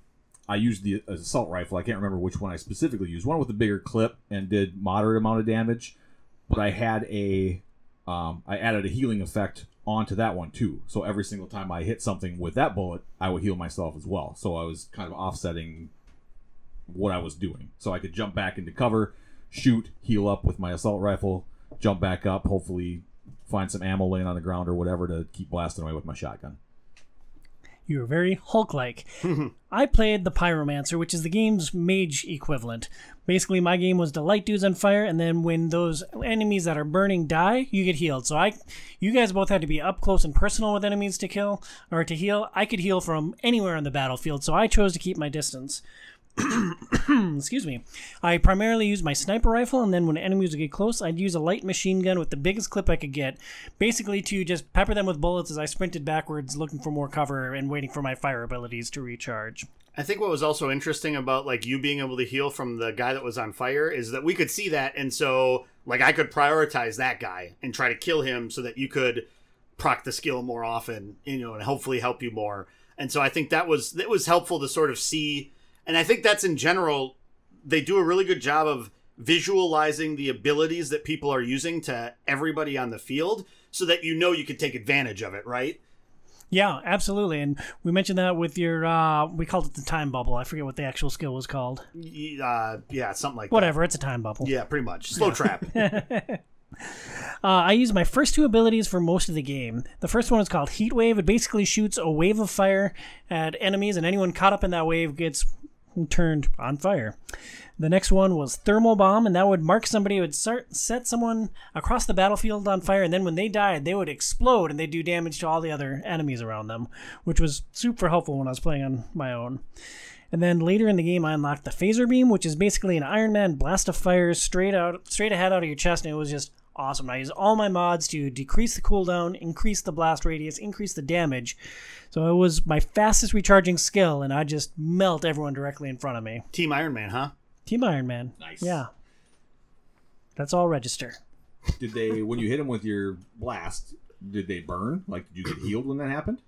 I used the assault rifle. I can't remember which one I specifically used. One with a bigger clip and did moderate amount of damage, but I had a um, I added a healing effect onto that one too. So every single time I hit something with that bullet, I would heal myself as well. So I was kind of offsetting what I was doing. So I could jump back into cover, shoot, heal up with my assault rifle, jump back up, hopefully find some ammo laying on the ground or whatever to keep blasting away with my shotgun. You were very Hulk like. I played the Pyromancer, which is the game's mage equivalent. Basically, my game was to light dudes on fire, and then when those enemies that are burning die, you get healed. So I, you guys both had to be up close and personal with enemies to kill or to heal. I could heal from anywhere on the battlefield, so I chose to keep my distance. Excuse me. I primarily used my sniper rifle, and then when enemies would get close, I'd use a light machine gun with the biggest clip I could get, basically to just pepper them with bullets as I sprinted backwards, looking for more cover and waiting for my fire abilities to recharge. I think what was also interesting about like you being able to heal from the guy that was on fire is that we could see that, and so like I could prioritize that guy and try to kill him so that you could proc the skill more often, you know, and hopefully help you more. And so I think that was that was helpful to sort of see, and I think that's in general they do a really good job of visualizing the abilities that people are using to everybody on the field so that you know you can take advantage of it, right? Yeah, absolutely. And we mentioned that with your, uh, we called it the time bubble. I forget what the actual skill was called. Uh, yeah, something like that. Whatever, it's a time bubble. Yeah, pretty much. Slow trap. Uh, I use my first two abilities for most of the game. The first one is called Heat Wave. It basically shoots a wave of fire at enemies, and anyone caught up in that wave gets turned on fire. The next one was Thermal Bomb, and that would mark somebody, it would start, set someone across the battlefield on fire, and then when they died, they would explode and they'd do damage to all the other enemies around them, which was super helpful when I was playing on my own. And then later in the game, I unlocked the phaser beam, which is basically an Iron Man blast of fire straight out, straight ahead out of your chest, and it was just awesome. I use all my mods to decrease the cooldown, increase the blast radius, increase the damage. So it was my fastest recharging skill, and I just melt everyone directly in front of me. Team Iron Man, huh? Team Iron Man. Nice. Yeah. That's all register. Did they when you hit them with your blast? Did they burn? Like did you get healed when that happened?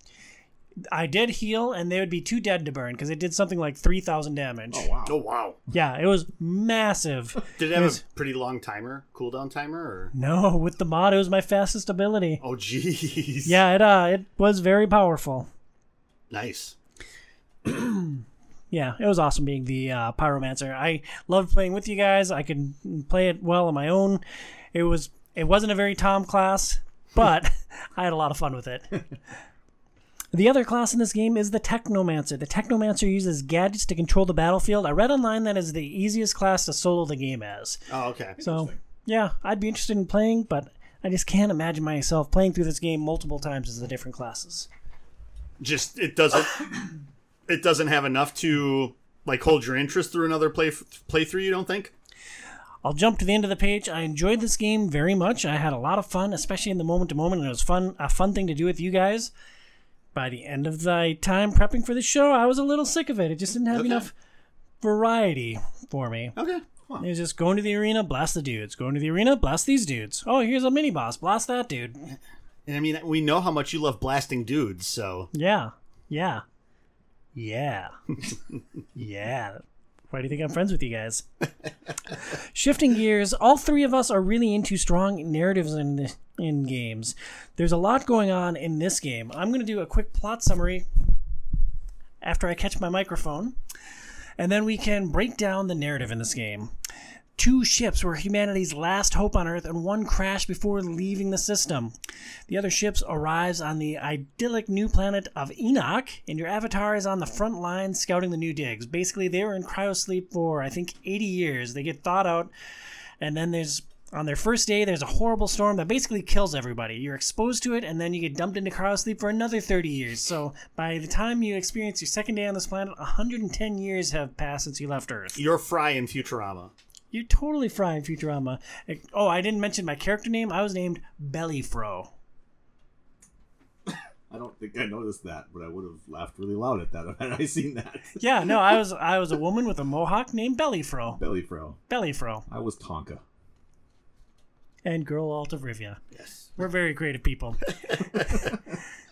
I did heal, and they would be too dead to burn because it did something like 3,000 damage. Oh wow! Oh wow! Yeah, it was massive. Did it have Yes. a pretty long timer, cooldown timer, or? no, with the mod, it was my fastest ability. Oh jeez. Yeah, it uh, it was very powerful. Nice. Yeah, it was awesome being the uh, pyromancer. I loved playing with you guys. I could play it well on my own. It was it wasn't a very Tom class, but I had a lot of fun with it. The other class in this game is the Technomancer. The Technomancer uses gadgets to control the battlefield. I read online that is the easiest class to solo the game as. Oh okay. So, yeah, I'd be interested in playing, but I just can't imagine myself playing through this game multiple times as the different classes. Just it doesn't. it doesn't have enough to like hold your interest through another play playthrough. You don't think? I'll jump to the end of the page. I enjoyed this game very much. I had a lot of fun, especially in the moment to moment, and it was fun a fun thing to do with you guys. By the end of the time prepping for the show, I was a little sick of it. It just didn't have Okay. enough variety for me. Okay. It was just going to the arena, blast the dudes. Going to the arena, blast these dudes. Oh, here's a mini boss, blast that dude. And I mean, we know how much you love blasting dudes, so Yeah, yeah, yeah, yeah. Why do you think I'm friends with you guys? Shifting gears, all three of us are really into strong narratives in in games. There's a lot going on in this game. I'm going to do a quick plot summary after I catch my microphone, and then we can break down the narrative in this game. Two ships were humanity's last hope on Earth, and one crashed before leaving the system. The other ships arrives on the idyllic new planet of Enoch, and your avatar is on the front line scouting the new digs. Basically, they were in cryosleep for I think 80 years. They get thawed out, and then there's on their first day, there's a horrible storm that basically kills everybody. You're exposed to it, and then you get dumped into cryosleep for another 30 years. So by the time you experience your second day on this planet, 110 years have passed since you left Earth. You're Fry in Futurama. You're totally Fry in Futurama. Oh, I didn't mention my character name. I was named Bellyfro. I don't think I noticed that, but I would have laughed really loud at that had I seen that. Yeah, no, I was I was a woman with a mohawk named Bellyfro. Bellyfro. Bellyfro. I was Tonka. And Girl Alt of Rivia. Yes. We're very creative people.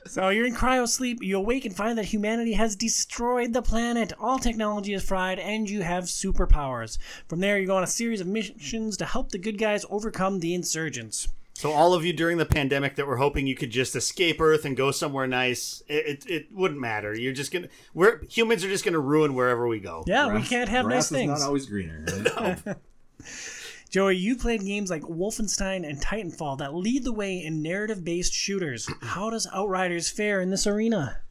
So you're in cryo sleep. You awake and find that humanity has destroyed the planet. All technology is fried, and you have superpowers. From there, you go on a series of missions to help the good guys overcome the insurgents. So all of you during the pandemic that were hoping you could just escape Earth and go somewhere nice, it, it, it wouldn't matter. You're just gonna we're humans are just gonna ruin wherever we go. Yeah, we can't have grass nice is things. not always greener. right? Joey, you played games like Wolfenstein and Titanfall that lead the way in narrative based shooters. How does Outriders fare in this arena?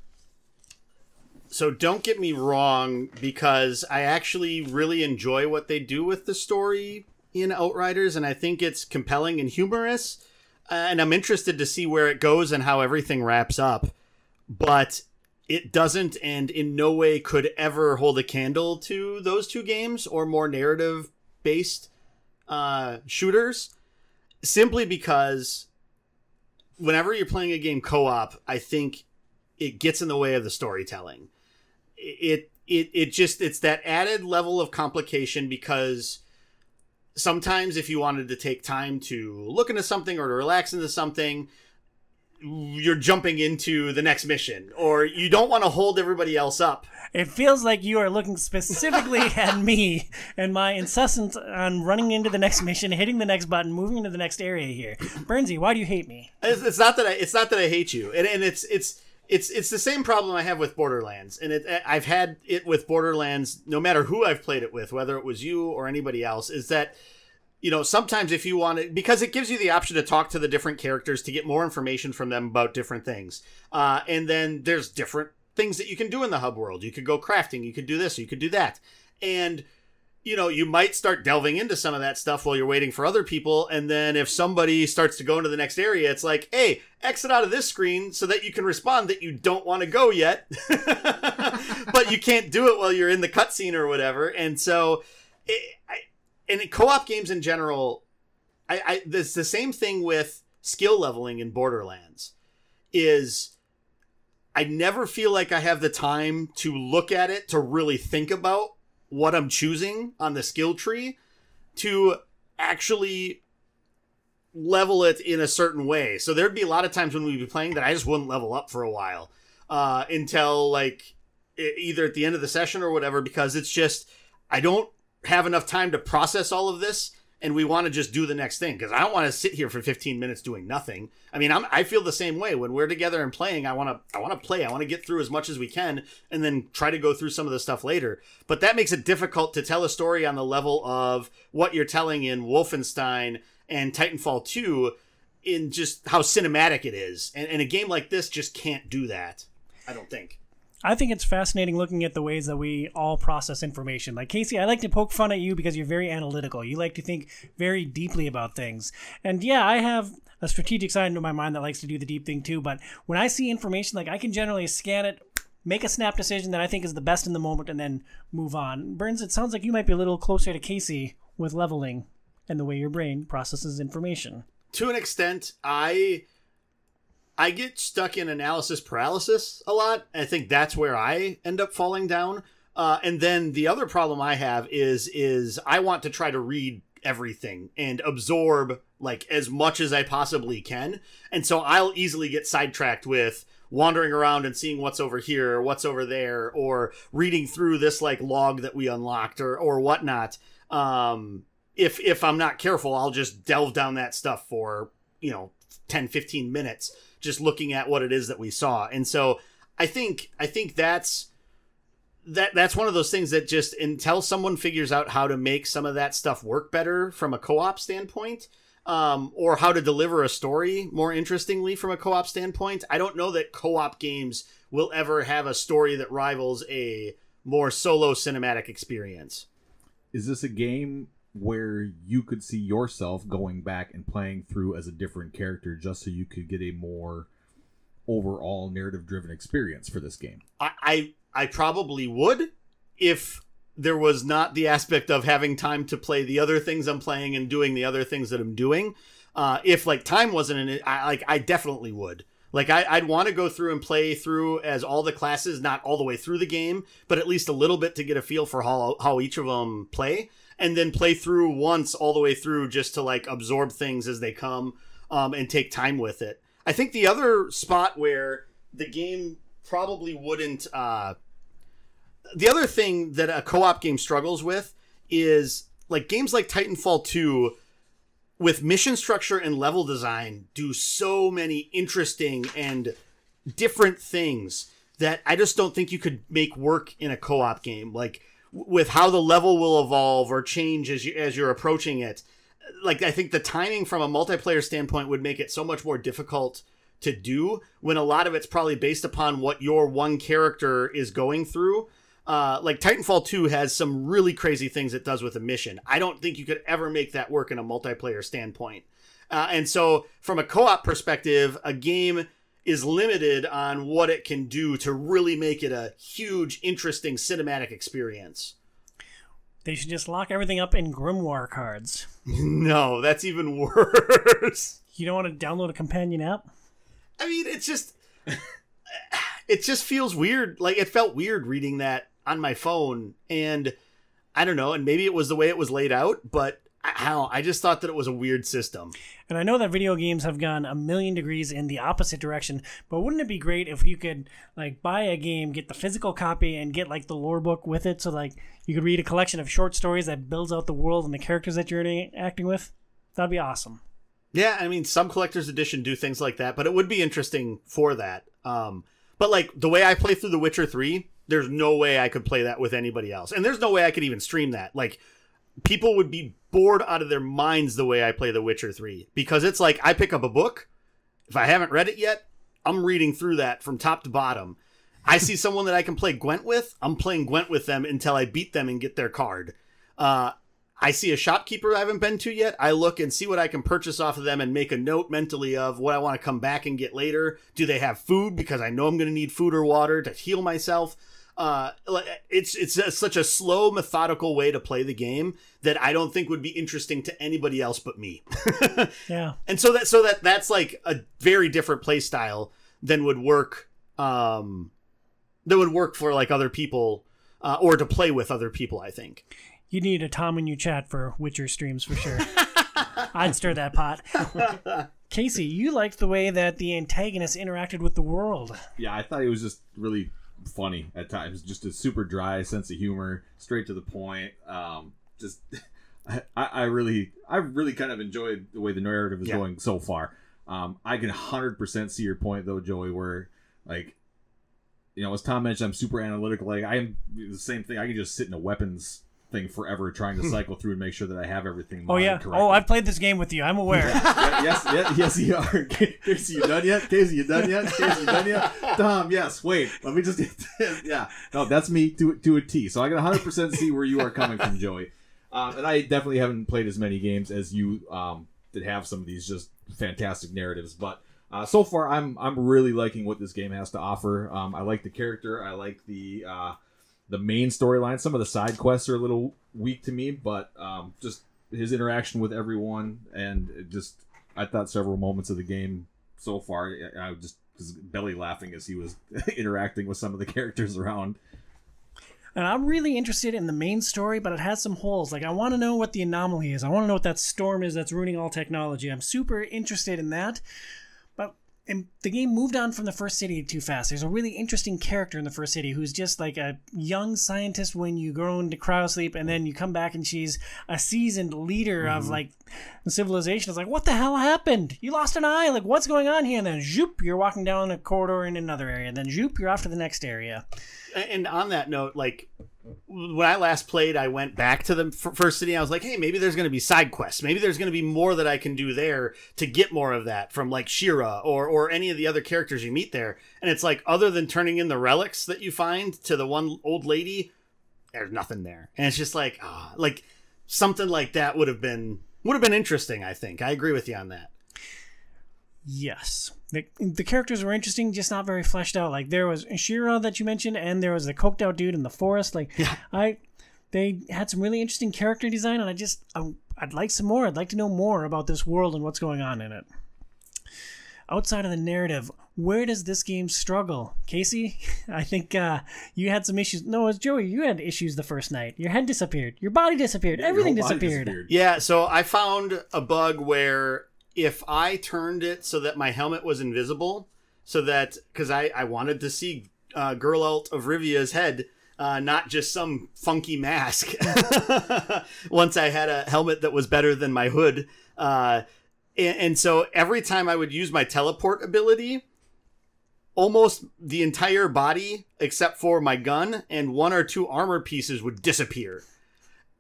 So don't get me wrong, because I actually really enjoy what they do with the story in Outriders, and I think it's compelling and humorous. Uh, and I'm interested to see where it goes and how everything wraps up. But it doesn't, and in no way could ever hold a candle to those two games or more narrative based uh, shooters, simply because whenever you're playing a game co-op, I think it gets in the way of the storytelling. It it it just it's that added level of complication because sometimes if you wanted to take time to look into something or to relax into something, you're jumping into the next mission or you don't want to hold everybody else up. It feels like you are looking specifically at me and my incessant on running into the next mission, hitting the next button, moving into the next area here. Burnsy, why do you hate me? It's, it's not that I it's not that I hate you, and, and it's it's it's it's the same problem I have with Borderlands, and it I've had it with Borderlands. No matter who I've played it with, whether it was you or anybody else, is that you know sometimes if you want it because it gives you the option to talk to the different characters to get more information from them about different things, uh, and then there's different things that you can do in the hub world. You could go crafting, you could do this, you could do that, and you know, you might start delving into some of that stuff while you're waiting for other people. And then if somebody starts to go into the next area, it's like, hey, exit out of this screen so that you can respond that you don't want to go yet. but you can't do it while you're in the cutscene or whatever. And so, it, I, and co-op games in general, I, I there's the same thing with skill leveling in Borderlands. Is I never feel like I have the time to look at it to really think about what I'm choosing on the skill tree to actually level it in a certain way. So there'd be a lot of times when we'd be playing that I just wouldn't level up for a while uh, until like either at the end of the session or whatever because it's just I don't have enough time to process all of this and we want to just do the next thing because I don't want to sit here for 15 minutes doing nothing. I mean, I'm, I feel the same way when we're together and playing. I want to I want to play. I want to get through as much as we can and then try to go through some of the stuff later. But that makes it difficult to tell a story on the level of what you're telling in Wolfenstein and Titanfall 2 in just how cinematic it is. And, and a game like this just can't do that. I don't think. I think it's fascinating looking at the ways that we all process information. Like Casey, I like to poke fun at you because you're very analytical. You like to think very deeply about things. And yeah, I have a strategic side to my mind that likes to do the deep thing too. But when I see information, like I can generally scan it, make a snap decision that I think is the best in the moment, and then move on. Burns, it sounds like you might be a little closer to Casey with leveling and the way your brain processes information. to an extent i i get stuck in analysis paralysis a lot. I think that's where i end up falling down. Uh, and then the other problem i have is is i want to try to read everything and absorb like as much as i possibly can. And so i'll easily get sidetracked with wandering around and seeing what's over here or what's over there or reading through this like log that we unlocked or or whatnot. Um if if i'm not careful i'll just delve down that stuff for you know 10 15 minutes just looking at what it is that we saw. And so i think i think that's that that's one of those things that just until someone figures out how to make some of that stuff work better from a co-op standpoint um, or how to deliver a story more interestingly from a co-op standpoint i don't know that co-op games will ever have a story that rivals a more solo cinematic experience. Is this a game where you could see yourself going back and playing through as a different character just so you could get a more overall narrative driven experience for this game? I, I I probably would if there was not the aspect of having time to play the other things I'm playing and doing the other things that I'm doing. Uh, if like time wasn't in it, I like I definitely would. Like I, I'd want to go through and play through as all the classes, not all the way through the game, but at least a little bit to get a feel for how how each of them play, and then play through once all the way through just to like absorb things as they come, um, and take time with it. I think the other spot where the game probably wouldn't uh, the other thing that a co-op game struggles with is like games like Titanfall 2 with mission structure and level design do so many interesting and different things that I just don't think you could make work in a co-op game like with how the level will evolve or change as you as you're approaching it like I think the timing from a multiplayer standpoint would make it so much more difficult to do when a lot of it's probably based upon what your one character is going through. Uh, like Titanfall 2 has some really crazy things it does with a mission. I don't think you could ever make that work in a multiplayer standpoint. Uh, and so, from a co op perspective, a game is limited on what it can do to really make it a huge, interesting cinematic experience. They should just lock everything up in Grimoire cards. No, that's even worse. You don't want to download a companion app? I mean, it's just it just feels weird. Like it felt weird reading that on my phone, and I don't know. And maybe it was the way it was laid out, but how I just thought that it was a weird system. And I know that video games have gone a million degrees in the opposite direction, but wouldn't it be great if you could like buy a game, get the physical copy, and get like the lore book with it, so like you could read a collection of short stories that builds out the world and the characters that you're interacting with? That'd be awesome. Yeah, I mean, some collector's edition do things like that, but it would be interesting for that. Um, but like the way I play through The Witcher Three, there's no way I could play that with anybody else, and there's no way I could even stream that. Like people would be bored out of their minds the way I play The Witcher 3 because it's like I pick up a book, if I haven't read it yet, I'm reading through that from top to bottom. I see someone that I can play Gwent with, I'm playing Gwent with them until I beat them and get their card. Uh, I see a shopkeeper I haven't been to yet. I look and see what I can purchase off of them and make a note mentally of what I want to come back and get later. Do they have food? Because I know I'm going to need food or water to heal myself uh it's it's a, such a slow methodical way to play the game that i don't think would be interesting to anybody else but me Yeah. and so that so that that's like a very different play style than would work um that would work for like other people uh, or to play with other people i think You need a Tom and you chat for Witcher streams for sure. I'd stir that pot. Casey, you liked the way that the antagonist interacted with the world. Yeah, I thought it was just really funny at times. Just a super dry sense of humor, straight to the point. Um, just, I, I really, I really kind of enjoyed the way the narrative is Yeah. going so far. Um, I can hundred percent see your point though, Joey, where like, you know, as Tom mentioned, I'm super analytical. Like I am the same thing. I can just sit in a weapons thing forever, trying to cycle through and make sure that I have everything. Oh yeah. modded correctly. Oh, I've played this game with you. I'm aware. Yeah, yes, yes, yes, you are. Casey, you done yet? Casey, you done yet? Casey, you done yet? Tom, yes. Wait, let me just. Yeah, no, that's me to to a T. So I can 100 percent see where you are coming from, Joey. Um, and I definitely haven't played as many games as you um, that have some of these just fantastic narratives, but. Uh, so far, I'm I'm really liking what this game has to offer. Um, I like the character. I like the uh, the main storyline. Some of the side quests are a little weak to me, but um, just his interaction with everyone and just I thought several moments of the game so far I, I just was belly laughing as he was interacting with some of the characters around. And I'm really interested in the main story, but it has some holes. Like I want to know what the anomaly is. I want to know what that storm is that's ruining all technology. I'm super interested in that. And the game moved on from the first city too fast. There's a really interesting character in the first city who's just like a young scientist when you go into cryosleep, and then you come back and she's a seasoned leader of mm-hmm. like civilization. It's like, what the hell happened? You lost an eye. Like, what's going on here? And then zoop, you're walking down a corridor in another area. And then zoop, you're off to the next area. And on that note, like when I last played, I went back to the f- first city. I was like, hey, maybe there's going to be side quests. Maybe there's going to be more that I can do there to get more of that from like Shira or or any of the other characters you meet there. And it's like, other than turning in the relics that you find to the one old lady, there's nothing there. And it's just like, ah, like something like that would have been would have been interesting. I think I agree with you on that. Yes. The, the characters were interesting, just not very fleshed out. Like there was Shira that you mentioned, and there was the coked out dude in the forest. Like Yeah. I, they had some really interesting character design, and I just I, I'd like some more. I'd like to know more about this world and what's going on in it. Outside of the narrative, where does this game struggle, Casey? I think uh, you had some issues. No, it was Joey. You had issues the first night. Your head disappeared. Your body disappeared. Everything body disappeared. Yeah, so I found a bug where if I turned it so that my helmet was invisible, so that because I I wanted to see uh, Alt of Rivia's head, uh, not just some funky mask. Once I had a helmet that was better than my hood, uh, and, and so every time I would use my teleport ability. Almost the entire body, except for my gun and one or two armor pieces, would disappear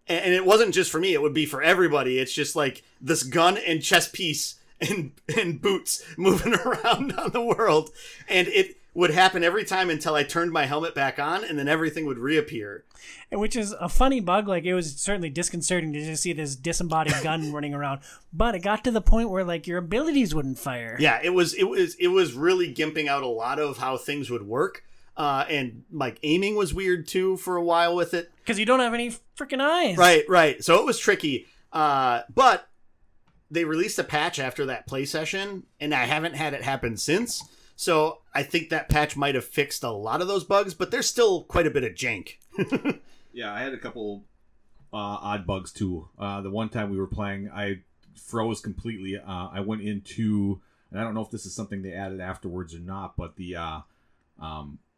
and it wasn't just for me it would be for everybody it's just like this gun and chest piece and and boots moving around on the world and it would happen every time until i turned my helmet back on and then everything would reappear which is a funny bug. Like it was certainly disconcerting to just see this disembodied gun running around. But it got to the point where like your abilities wouldn't fire. yeah it was it was it was really gimping out a lot of how things would work uh and like aiming was weird too for a while with it because you don't have any freaking eyes. Right, right. So it was tricky. Uh, but they released a patch after that play session, and I haven't had it happen since. So I think that patch might have fixed a lot of those bugs, but there's still quite a bit of jank. Yeah, I had a couple uh, odd bugs too. Uh, the one time we were playing, I froze completely. Uh, I went into, and I don't know if this is something they added afterwards or not, but the uh, um, with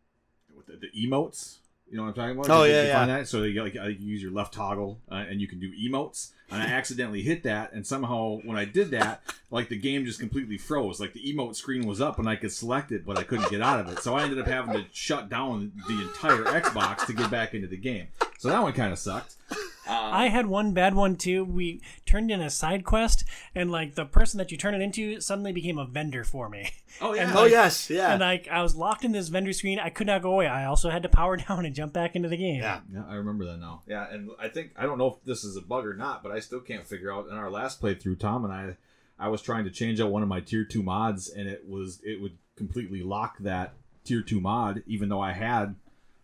the, the emotes. You know what I'm talking about? Oh, you yeah, find That? So you, like, you use your left toggle uh, and you can do emotes. And I accidentally hit that, and somehow when I did that, like the game just completely froze. Like the emote screen was up and I could select it, but I couldn't get out of it. So I ended up having to shut down the entire Xbox to get back into the game. So that one kind of sucked. Um, I had one bad one too. We turned in a side quest, and like the person that you turn it into suddenly became a vendor for me. Oh yeah. And, Oh yes, yeah, And like I was locked in this vendor screen. I could not go away. I also had to power down and jump back into the game. yeah. Yeah, I remember that now. Yeah, and I think I don't know if this is a bug or not, but I still can't figure out. In our last playthrough, Tom and I, I was trying to change out one of my tier two mods, and it was it would completely lock that tier two mod, even though I had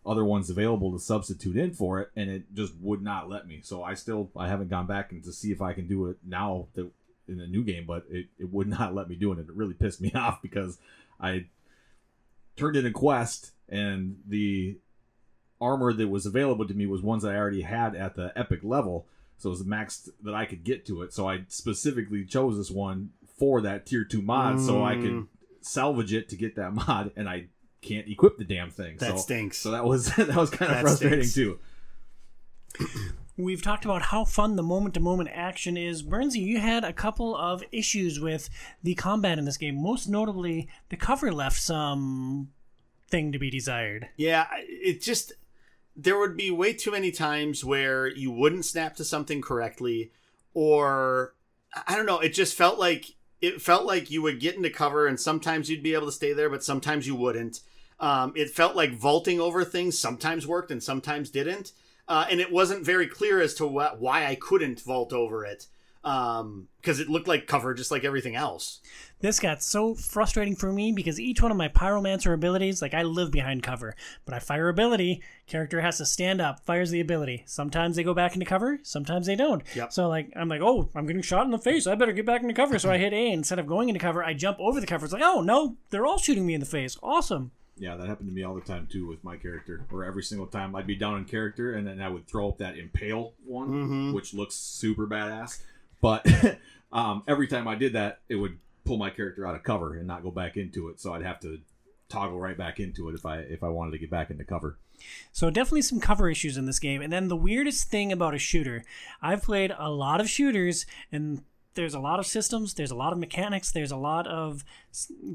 other ones available to substitute in for it, and it just would not let me. So I still I haven't gone back and to see if I can do it now that in the new game, but it, it would not let me do it. And it really pissed me off because I turned in a quest and the armor that was available to me was ones I already had at the epic level. So it was the max that I could get to it. So I specifically chose this one for that tier two mod so I could Mm. salvage it to get that mod and I can't equip the damn thing. That so, stinks. So that was that was kind of That frustrating stinks. too. We've talked about how fun the moment to moment action is. Burnsy, you had a couple of issues with the combat in this game. Most notably, the cover left some thing to be desired. Yeah, it just there would be way too many times where you wouldn't snap to something correctly or I don't know, it just felt like it felt like you would get into cover and sometimes you'd be able to stay there but sometimes you wouldn't. Um, it felt like vaulting over things sometimes worked and sometimes didn't. Uh, and it wasn't very clear as to wh- why I couldn't vault over it because it looked like cover just like everything else. This got so frustrating for me because each one of my pyromancer abilities, like I live behind cover, but I fire ability, character has to stand up, fires the ability. Sometimes they go back into cover, sometimes they don't. Yep. So like I'm like, oh, I'm getting shot in the face. I better get back into cover. So I hit A instead of going into cover, I jump over the cover. It's like, oh no, they're all shooting me in the face. Awesome. Yeah, that happened to me all the time too with my character. Or every single time I'd be down in character and then I would throw up that impale one, Mhm. which looks super badass. But um, every time I did that, it would pull my character out of cover and not go back into it. So I'd have to toggle right back into it if I if I wanted to get back into cover. So definitely some cover issues in this game. And then the weirdest thing about a shooter, I've played a lot of shooters and there's a lot of systems, there's a lot of mechanics, there's a lot of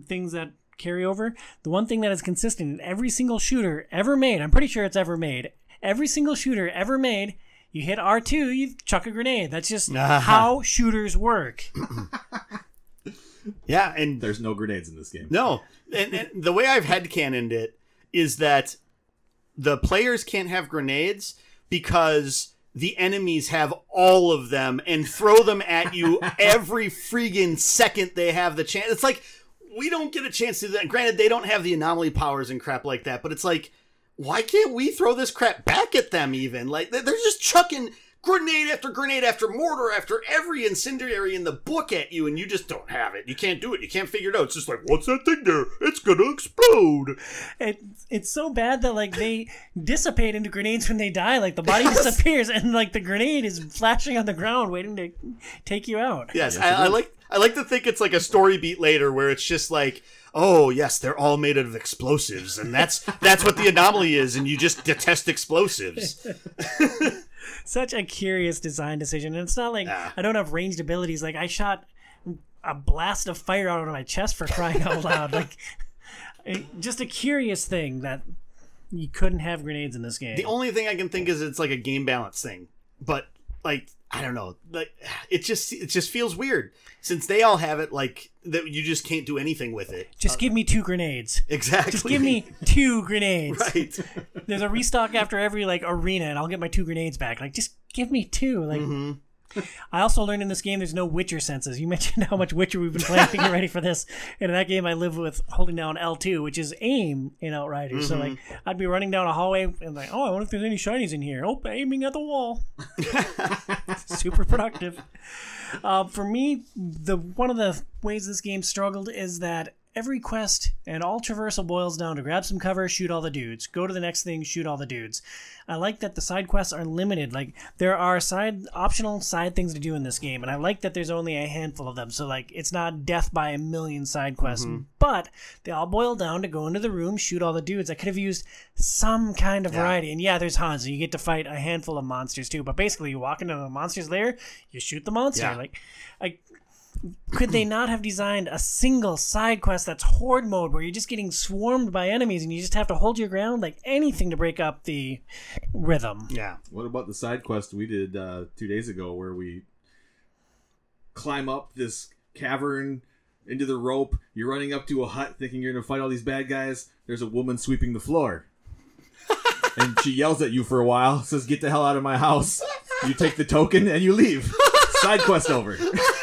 things that carryover. The one thing that is consistent in every single shooter ever made, I'm pretty sure it's ever made, every single shooter ever made, you hit R2, you chuck a grenade. That's just uh-huh. how shooters work. Yeah, and There's no grenades in this game. No, and, and the way I've headcanoned it is that the players can't have grenades because the enemies have all of them and throw them at you every freaking second they have the chance. It's like we don't get a chance to do that. Granted, they don't have the anomaly powers and crap like that, but it's like, why can't we throw this crap back at them? Even like they're just chucking grenade after grenade after mortar after every incendiary in the book at you, and you just don't have it. You can't do it. You can't figure it out. It's just like, what's that thing there? It's gonna explode. It, it's so bad that like they dissipate into grenades when they die. Like the body disappears and like the grenade is flashing on the ground waiting to take you out. Yes, I, I like. I like to think it's like a story beat later where it's just like, oh yes, they're all made out of explosives, and that's that's what the anomaly is, and you just detest explosives. Such a curious design decision. And it's not like Ah. I don't have ranged abilities. Like I shot a blast of fire out of my chest for crying out loud. Like just a curious thing that you couldn't have grenades in this game. The only thing I can think is it's like a game balance thing, but like I don't know, like it just it just feels weird since they all have it. Like that, you just can't do anything with it. just give me two grenades. Exactly. Just give me two grenades. right. There's a restock after every like arena, and I'll get my two grenades back. Like, just give me two. Like, Mm-hmm. I also learned in this game there's no Witcher senses. You mentioned how much Witcher we've been playing to get ready for this, and in that game I live with holding down L2, which is aim in Outriders. So like, Mm-hmm. I'd be running down a hallway and like, oh, I wonder if there's any shinies in here. Oh, aiming at the wall. Super productive. Uh, for me, the one of the ways this game struggled is that every quest and all traversal boils down to grab some cover, shoot all the dudes, go to the next thing, shoot all the dudes. I like that the side quests are limited. Like there are side optional side things to do in this game, and I like that there's only a handful of them. So like it's not death by a million side quests, mm-hmm. but they all boil down to go into the room, shoot all the dudes. I could have used some kind of variety. And yeah, there's hunts, and you get to fight a handful of monsters too. But basically, you walk into the monster's lair, you shoot the monster. Yeah. Like, I could they not have designed a single side quest that's horde mode where you're just getting swarmed by enemies and you just have to hold your ground like anything to break up the rhythm Yeah. What about the side quest we did uh, two days ago where we climb up this cavern into the rope? You're running up to a hut thinking you're going to fight all these bad guys. There's a woman sweeping the floor. and she yells at you for a while, says, Get the hell out of my house. You take the token and you leave. Side quest over.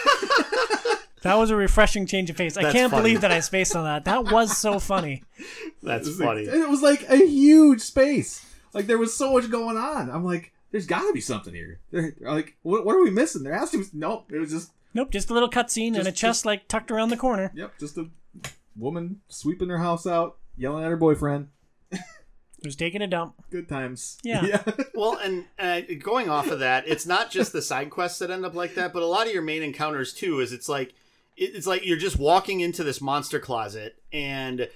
that was a refreshing change of pace i That's can't funny. believe that i spaced on that that was so funny That's It was like- funny. and it was like a huge space. Like there was so much going on. I'm like, there's got to be something here. They're, like, what, what are we missing? There has to be. Nope. It was just nope just a little cutscene and a Just- chest like tucked around the corner Yep, just a woman sweeping her house out, yelling at her boyfriend. who's taking a dump Good times. Yeah. Well, and uh, going off of that, it's not just the side quests that end up like that, but a lot of your main encounters too. Is it's like it- it's like you're just walking into this monster closet, and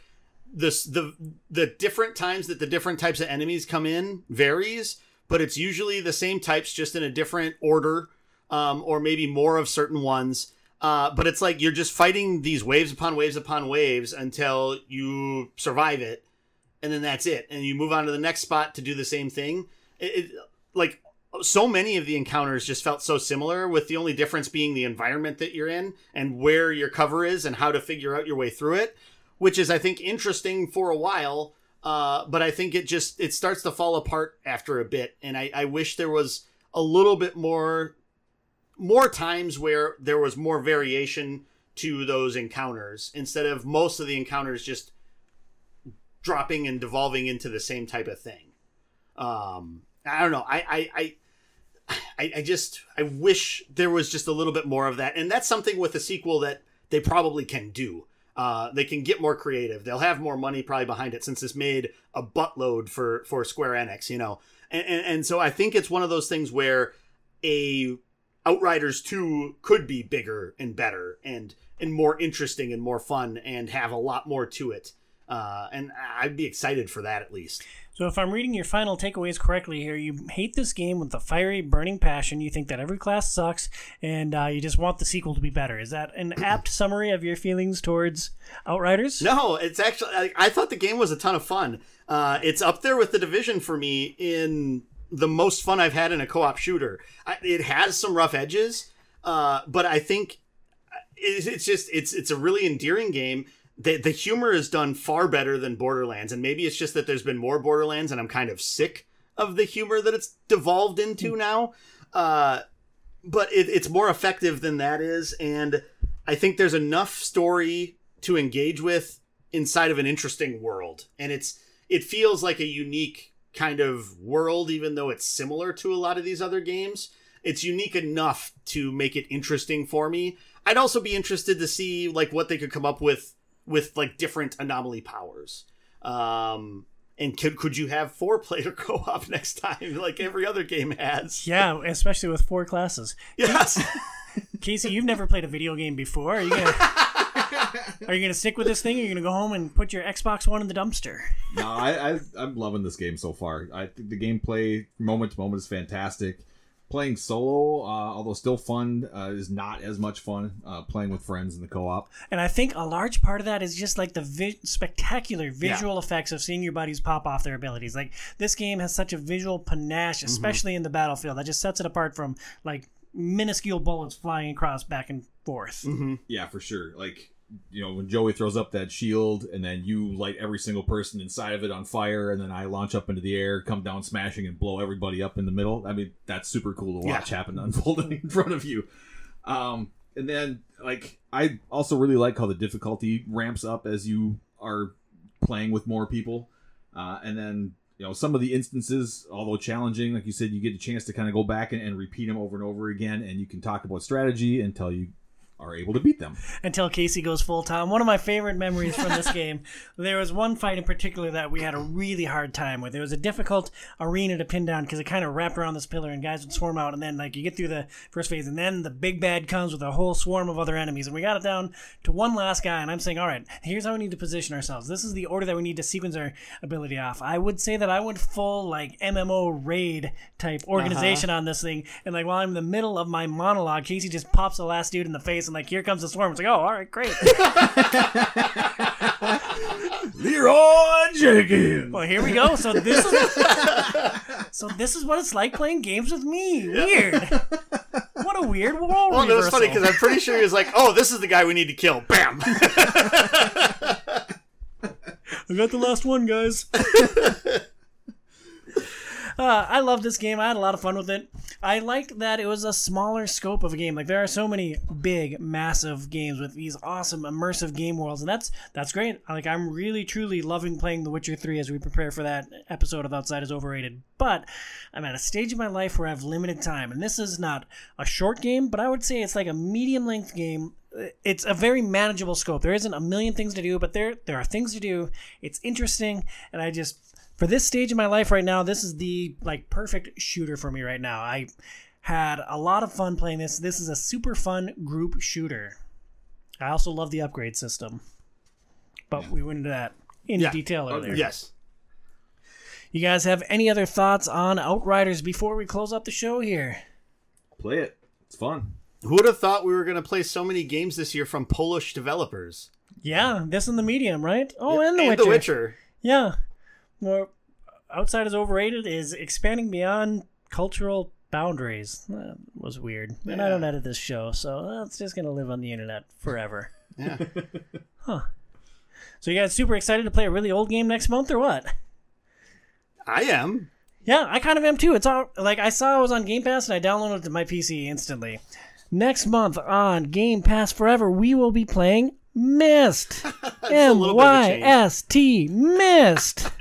this the the different times that the different types of enemies come in varies, but it's usually the same types, just in a different order, um, or maybe more of certain ones. Uh, but it's like you're just fighting these waves upon waves upon waves until you survive it, and then that's it. And you move on to the next spot to do the same thing. It, it, like so many of the encounters just felt so similar, with the only difference being the environment that you're in and where your cover is and how to figure out your way through it, which is I think interesting for a while. Uh, but I think it just it starts to fall apart after a bit, and I, I wish there was a little bit more more times where there was more variation to those encounters instead of most of the encounters just dropping and devolving into the same type of thing. Um, I don't know. I, I, I, I, just I wish there was just a little bit more of that, and that's something with a sequel that they probably can do. Uh, they can get more creative. They'll have more money probably behind it since this made a buttload for for Square Enix, you know. And, and and so I think it's one of those things where a Outriders 2 could be bigger and better and and more interesting and more fun and have a lot more to it. uh, and I'd be excited for that at least. So, if I'm reading your final takeaways correctly here, you hate this game with a fiery, burning passion. You think that every class sucks, and uh, you just want the sequel to be better. Is that an apt summary of your feelings towards Outriders? No, it's actually I, I thought the game was a ton of fun. Uh, it's up there with the division for me in the most fun I've had in a co-op shooter. I, it has some rough edges, uh, but I think it's, it's just it's it's a really endearing game. The, the humor is done far better than Borderlands, and maybe it's just that there's been more Borderlands, and I'm kind of sick of the humor that it's devolved into now. Uh, but it, it's more effective than that is, and I think there's enough story to engage with inside of an interesting world, and it's it feels like a unique kind of world, even though it's similar to a lot of these other games. It's unique enough to make it interesting for me. I'd also be interested to see like what they could come up with with like different anomaly powers. Um, and could could you have four player co op next time, like every other game has? Yeah, especially with four classes. Yes. Casey, you've never played a video game before. Are you gonna Are you gonna stick with this thing or are you gonna go home and put your Xbox One in the dumpster? no, I, I I'm loving this game so far. I think the gameplay moment to moment is fantastic. Playing solo, uh, although still fun, uh, is not as much fun uh, playing with friends in the co-op. And I think a large part of that is just like the vi- spectacular visual effects of seeing your buddies pop off their abilities. Like this game has such a visual panache, especially in the battlefield, that just sets it apart from like minuscule bullets flying across back and forth. Yeah, for sure. Like you know, when Joey throws up that shield, and then you light every single person inside of it on fire, and then I launch up into the air, come down smashing, and blow everybody up in the middle. I mean, that's super cool to watch happen unfolding in front of you. Um, and then, like, I also really like how the difficulty ramps up as you are playing with more people. Uh, and then, you know, some of the instances, although challenging, like you said, you get a chance to kind of go back and, and repeat them over and over again, and you can talk about strategy until you are able to beat them. until Casey goes full time. One of my favorite memories from this game. There was one fight in particular that we had a really hard time with. It was a difficult arena to pin down because it kind of wrapped around this pillar and guys would swarm out. And then like you get through the first phase, and then the big bad comes with a whole swarm of other enemies. And we got it down to one last guy. And I'm saying, all right, here's how we need to position ourselves. This is the order that we need to sequence our ability off. I would say that I went full like MMO raid type uh-huh. organization on this thing. And like while I'm in the middle of my monologue, Casey just pops the last dude in the face and like here comes the swarm. It's like, oh, all right, great. Leroy Jenkins! Well, here we go. So this is so this is what it's like playing games with me. Weird. What a weird role Well, it was funny because I'm pretty sure he was like, "Oh, this is the guy we need to kill." Bam. I got the last one, guys. Uh, I love this game. I had a lot of fun with it. I like that it was a smaller scope of a game. Like there are so many big, massive games with these awesome immersive game worlds, and that's that's great. Like I'm really, truly loving playing The Witcher 3 as we prepare for that episode of Outside is Overrated. But I'm at a stage in my life where I have limited time, and this is not a short game, but I would say it's like a medium length game it's a very manageable scope. There isn't a million things to do, but there there are things to do. It's interesting, and I just for this stage of my life right now, this is the like perfect shooter for me right now. I had a lot of fun playing this. This is a super fun group shooter. I also love the upgrade system, but we went into that in Yeah. detail oh, earlier. yes. You guys have any other thoughts on Outriders before we close up the show here? Play it. It's fun. Who would have thought we were going to play so many games this year from Polish developers? Yeah, this in the medium, right? Oh, and the and Witcher. The Witcher. Yeah. Well, outside is overrated is expanding beyond cultural boundaries. That was weird. And I don't edit this show, so that's just going to live on the internet forever. Yeah. So you guys super excited to play a really old game next month or what? I am. Yeah, I kind of am too. It's all like I saw it was on Game Pass and I downloaded it to my PC instantly. Next month on Game Pass Forever, we will be playing Myst. M Y S T little bit of a Y change. S T Myst.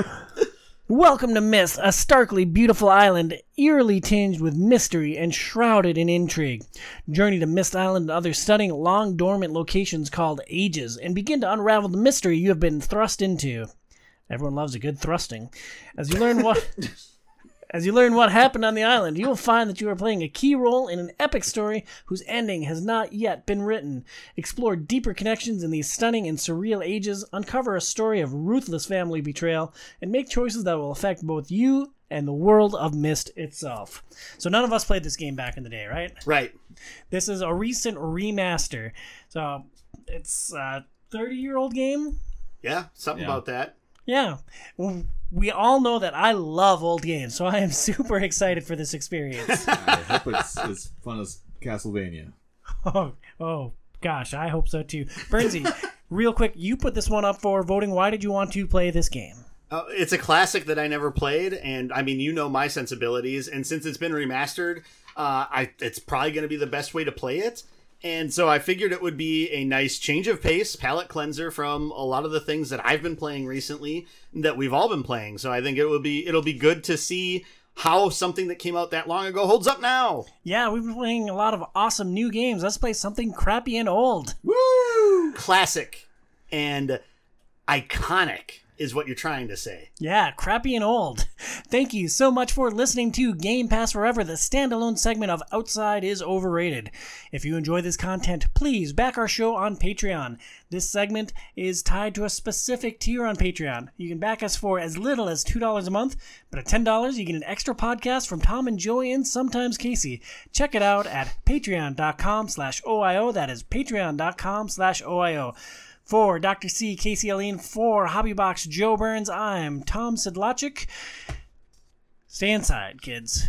Welcome to Myst, a starkly beautiful island, eerily tinged with mystery and shrouded in intrigue. Journey to Myst Island and other stunning, long dormant locations called Ages, and begin to unravel the mystery you have been thrust into. Everyone loves a good thrusting. As you learn what As you learn what happened on the island, you will find that you are playing a key role in an epic story whose ending has not yet been written. Explore deeper connections in these stunning and surreal ages, uncover a story of ruthless family betrayal, and make choices that will affect both you and the world of Myst itself. So none of us played this game back in the day, right? Right. This is a recent remaster. So it's a 30 year old game. Yeah, something Yeah. about that. Yeah. W- We all know that I love old games, so I am super excited for this experience. I hope it's as fun as Castlevania. oh, oh, gosh, I hope so too. Burnsy, real quick, you put this one up for voting. Why did you want to play this game? Uh, it's a classic that I never played, and I mean, you know my sensibilities. And since it's been remastered, uh, I it's probably going to be the best way to play it. And so I figured it would be a nice change of pace, palate cleanser from a lot of the things that I've been playing recently, that we've all been playing. So I think it will be it'll be good to see how something that came out that long ago holds up now. Yeah, we've been playing a lot of awesome new games. Let's play something crappy and old. Woo! Classic and iconic is what you're trying to say. Yeah, crappy and old. Thank you so much for listening to Game Pass Forever, the standalone segment of Outside is Overrated. If you enjoy this content, please back our show on Patreon. This segment is tied to a specific tier on Patreon. You can back us for as little as $2 a month, but at $10, you get an extra podcast from Tom and Joey and sometimes Casey. Check it out at patreon.com slash OIO. That is patreon.com slash OIO. For Dr. C, Casey Aline, for Hobbybox Joe Burns, I'm Tom Sidlachik. Stay inside, kids.